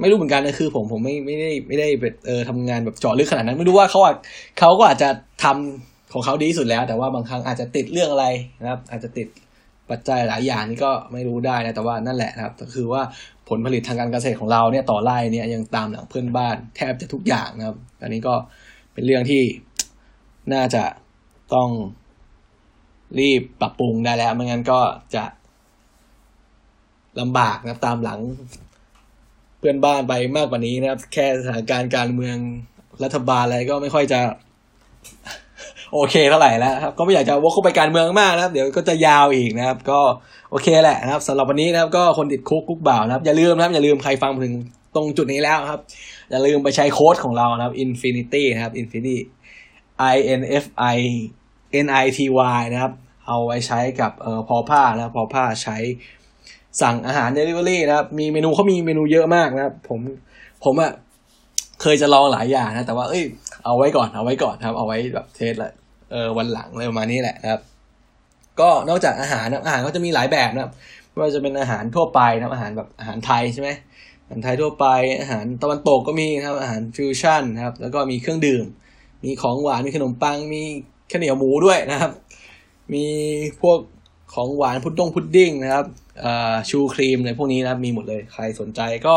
ไม่รู้เหมือนกันนะคือ ผมผมไม่ไม่ได้ไม่ได้เออทำงานแบบเจาะลึกขนาดนั้น ไม่รู้ว่าเขาอาจเขาก็อาจจะทำของเขาดีสุดแล้ว แต่ว่าบางครั้งอาจจะติดเรื่องอะไรนะครับ อาจจะติด ปัจจัยหลายอย่างนี่ก็ไม่รู้ได้นะแต่ว่านั่นแหละนะครับ ก็คือว่าผลผลิตทางการเกษตรของเราเนี่ยต่อไร่เนี่ยยังตามหลังเพื่อนบ้านแทบจะทุกอย่างนะครับอันนี้ก็เป็นเรื่องที่น่าจะต้องรีบปรับปรุงได้แล้วไม่งั้นก็จะลำบากนะตามหลังเพื่อนบ้านไปมากกว่านี้นะครับ แค่สถานการณ์การเมืองรัฐบาลอะไรก็ไม่ค่อยจะ โอเคเท่าไหร่แล้วครับก็ไม่อยากจะวกเข้าไปการเมืองมากนะครับ เดี๋ยวก็จะยาวอีกนะครับ ก็โอเคแหละนะครับสำหรับวันนี้นะครับ ก็คนติดคุกคุกบ่าวนะครับอย่าลืมนะครับอย่าลืมใครฟังถึงตรงจุดนี้แล้วครับ อย่าลืมไปใช้โค้ดของเรานะครับ infinity นะครับ infinity i n f i n i t y นะครับ เอาไว้ใช้กับเอ่อพอผ้านะพอผ้าใช้สั่งอาหาร Delivery นะครับ มีเมนูเขามีเมนูเยอะมากนะครับ ผมผมอะ เคยจะลองหลายอย่างนะ แต่ว่าเอ้ย เอาไว้ก่อนเอาไว้ก่อนครับ เอาไว้แบบเทสละเออวันหลังอะไรประมาณนี้แหละครับ ก็นอกจากอาหารนะอาหารก็จะมีหลายแบบนะครับไม่ว่าจะเป็นอาหารทั่วไปนะอาหารแบบอาหารไทยใช่ไหมอาหารไทยทั่วไป อาหารตะวันตกก็มีครับ อาหารฟิวชั่นครับ แล้วก็มีเครื่องดื่ม มีของหวาน มีขนมปัง มีข้าวเหนียวหมูด้วยนะครับ มีพวกของหวานพุดดงพุดดิ้งนะครับชูครีมอะไรพวกนี้นะครับ มีหมดเลย ใครสนใจก็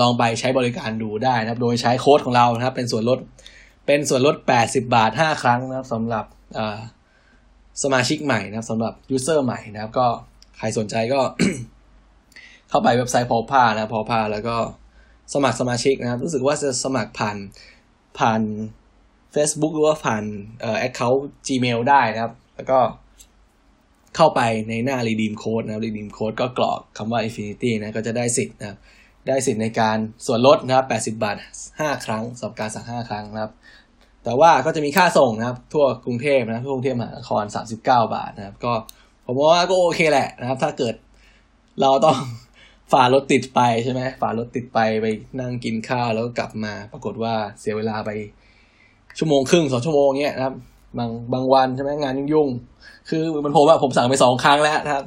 ลองไปใช้บริการดูได้นะครับ โดยใช้โค้ดของเรานะครับ เป็นส่วนลดเป็นส่วนลด 80 บาท 5 ครั้งนะครับสำหรับสมาชิกใหม่นะครับสำหรับ user ใหม่นะครับ ก็ใครสนใจก็ เข้าไปเว็บไซต์พอพานะพอพาแล้วก็สมัครสมาชิกนะครับ รู้สึกว่าจะสมัครผ่านผ่าน Facebook หรือว่าผ่านเอ่อ account Gmail ได้นะครับ แล้วก็เข้าไปในหน้า redeem code นะครับ redeem code ก็กรอกคำว่า infinity นะ ก็จะได้สิทธิ์นะครับ ได้สิทธิ์ในการส่วนลดนะครับ80 บาท 5 ครั้งสำหรับการสั่ง5ครั้งนะครับ แต่ว่าก็จะมีค่าส่งนะครับ ทั่วกรุงเทพนะทั่วกรุงเทพมหานคร 39 บาทนะครับ ก็ผมว่าก็โอเคแหละนะครับ ถ้าเกิดเราต้องฝ่ารถติดไปใช่ไหมฝ่ารถติดไปไปนั่งกินข้าวแล้วก็กลับมา ปรากฏว่าเสียเวลาไปชั่วโมงครึ่งสองชั่วโมงเนี้ยนะครับ บางบางวันใช่ไหมงานยุ่งๆคือมันผมอะผมสั่งไปสองครั้งแล้วนะครับ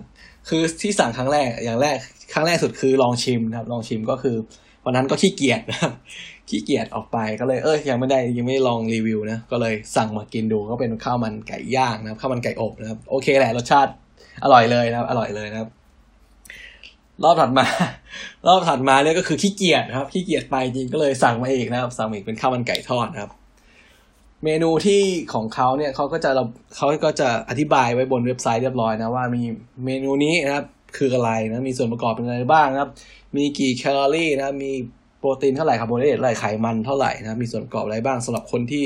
คือที่สั่งครั้งแรกอย่างแรก ครั้งแรกสุดคือลองชิมนะครับ ลองชิมก็คือวันนั้นก็ขี้เกียจนะครับขี้เกียจออกไปก็เลยเออยังไม่ได้ยังไม่ลองรีวิวนะก็เลยสั่งมากินดูก็เป็นข้าวมันไก่ย่างนะครับข้าวมันไก่อบนะครับ โอเคแหละรสชาติอร่อยเลยนะครับ อร่อยเลยนะครับ รอบถัดมา รอบถัดมาเนี่ยก็คือขี้เกียจนะครับขี้เกียจไปจริงก็เลยสั่งมาอีกนะครับ สั่งอีกเป็นข้าวมันไก่ทอดนะครับ เมนูที่ของเขาเนี่ยเขาก็จะเราเขาก็จะอธิบายไว้บนเว็บไซต์เรียบร้อยนะว่ามีเมนูนี้นะครับ คืออะไรนะ มีส่วนประกอบเป็นอะไรบ้างนะครับ มีกี่แคลอรี่นะ มีโปรตีนเท่าไหร่คาร์โบไฮเดรตเท่าไหร่ไขมันเท่าไหร่นะ มีส่วนประกอบอะไรบ้างสำหรับคนที่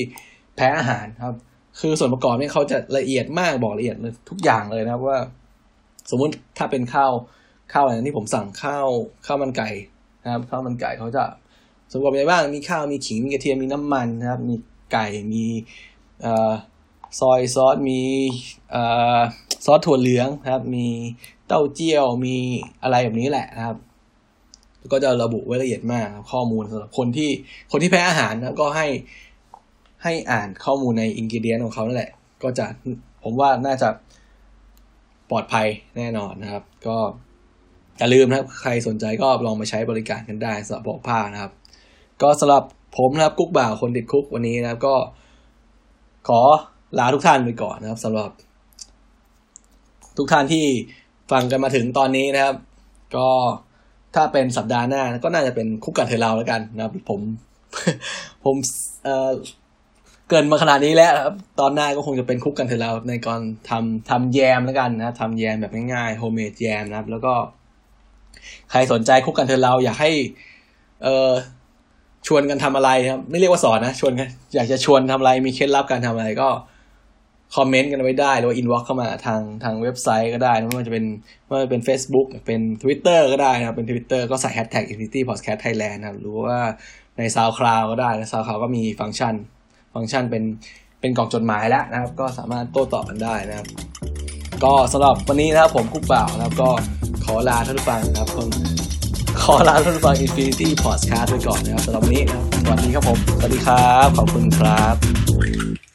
แพ้อาหารครับ คือส่วนประกอบเนี่ยเขาจะละเอียดมากบอกละเอียดเลยทุกอย่างเลยนะครับว่า สมมุติถ้าเป็นข้าวข้าวอะไรที่ผมสั่งข้าวข้าวมันไก่นะครับข้าวมันไก่เขาจะส่วนประกอบอะไรบ้าง มีข้าวมีขิงมีกระเทียมมีน้ำมันนะครับ มีไก่มี ซอยซอสมีซอสถั่วเหลืองครับ มีเต้าเจี้ยวมีอะไรแบบนี้แหละนะครับ ก็จะระบุไว้ละเอียดมากข้อมูลสำหรับคนที่คนที่แพ้อาหารนะก็ให้ให้อ่านข้อมูลในอินกิเดียนของเขานั่นแหละ ก็จะผมว่าน่าจะปลอดภัยแน่นอนนะครับ ก็อย่าลืมนะครับ ใครสนใจก็ลองมาใช้บริการกันได้สำหรับบอกผ้านะครับ ก็สำหรับผมนะครับกุ๊กบ่าวคนติดคุกวันนี้นะครับก็ขอ ลาทุกท่านไปก่อนนะครับสำหรับ ทุกท่านที่ฟังกันมาถึงตอนนี้นะครับ ก็ถ้าเป็นสัปดาห์หน้า ก็น่าจะเป็นคุกกันเทเราแล้วกันนะครับ ผมผมเอ่อเกินมาขนาดนี้แล้วครับ ตอนหน้าก็คงจะเป็น cook กันเถอะเราในการทำทำแยมแล้วกันนะทำแยมแบบง่ายๆ homemade แยมนะครับ แล้วก็ ใครสนใจ cook กันเถอะเราอยากให้ เออชวนกันทำอะไรครับ ไม่เรียกว่าสอนนะชวนกันอยากจะชวนทำอะไรมีเคล็ดลับการทำอะไรก็ คอมเมนต์กันไว้ได้ หรือว่า inbox เข้ามาทางทางเว็บไซต์ก็ได้นะไม่ว่าจะเป็นไม่ว่าจะเป็น Facebook เป็น Twitter ก็ได้นะครับ เป็น Twitter ก็ใส่แฮชแท็ก Infinity Podcast Thailand นะครับหรือว่าใน SoundCloud ก็ได้นะ SoundCloud ก็มีฟังก์ชัน ฟังก์ชันเป็นเป็นกล่องจดหมายแล้วนะครับ ก็สามารถโต้ตอบกันได้นะครับ ก็สำหรับวันนี้นะครับผมกุ๊กบ่าวนะครับก็ขอลาท่านผู้ฟังนะครับคนขอลาท่านผู้ฟัง Infinity Podcast ไปก่อนนะครับสำหรับวันนี้นะครับสวัสดีครับผมสวัสดีครับ ขอบคุณครับ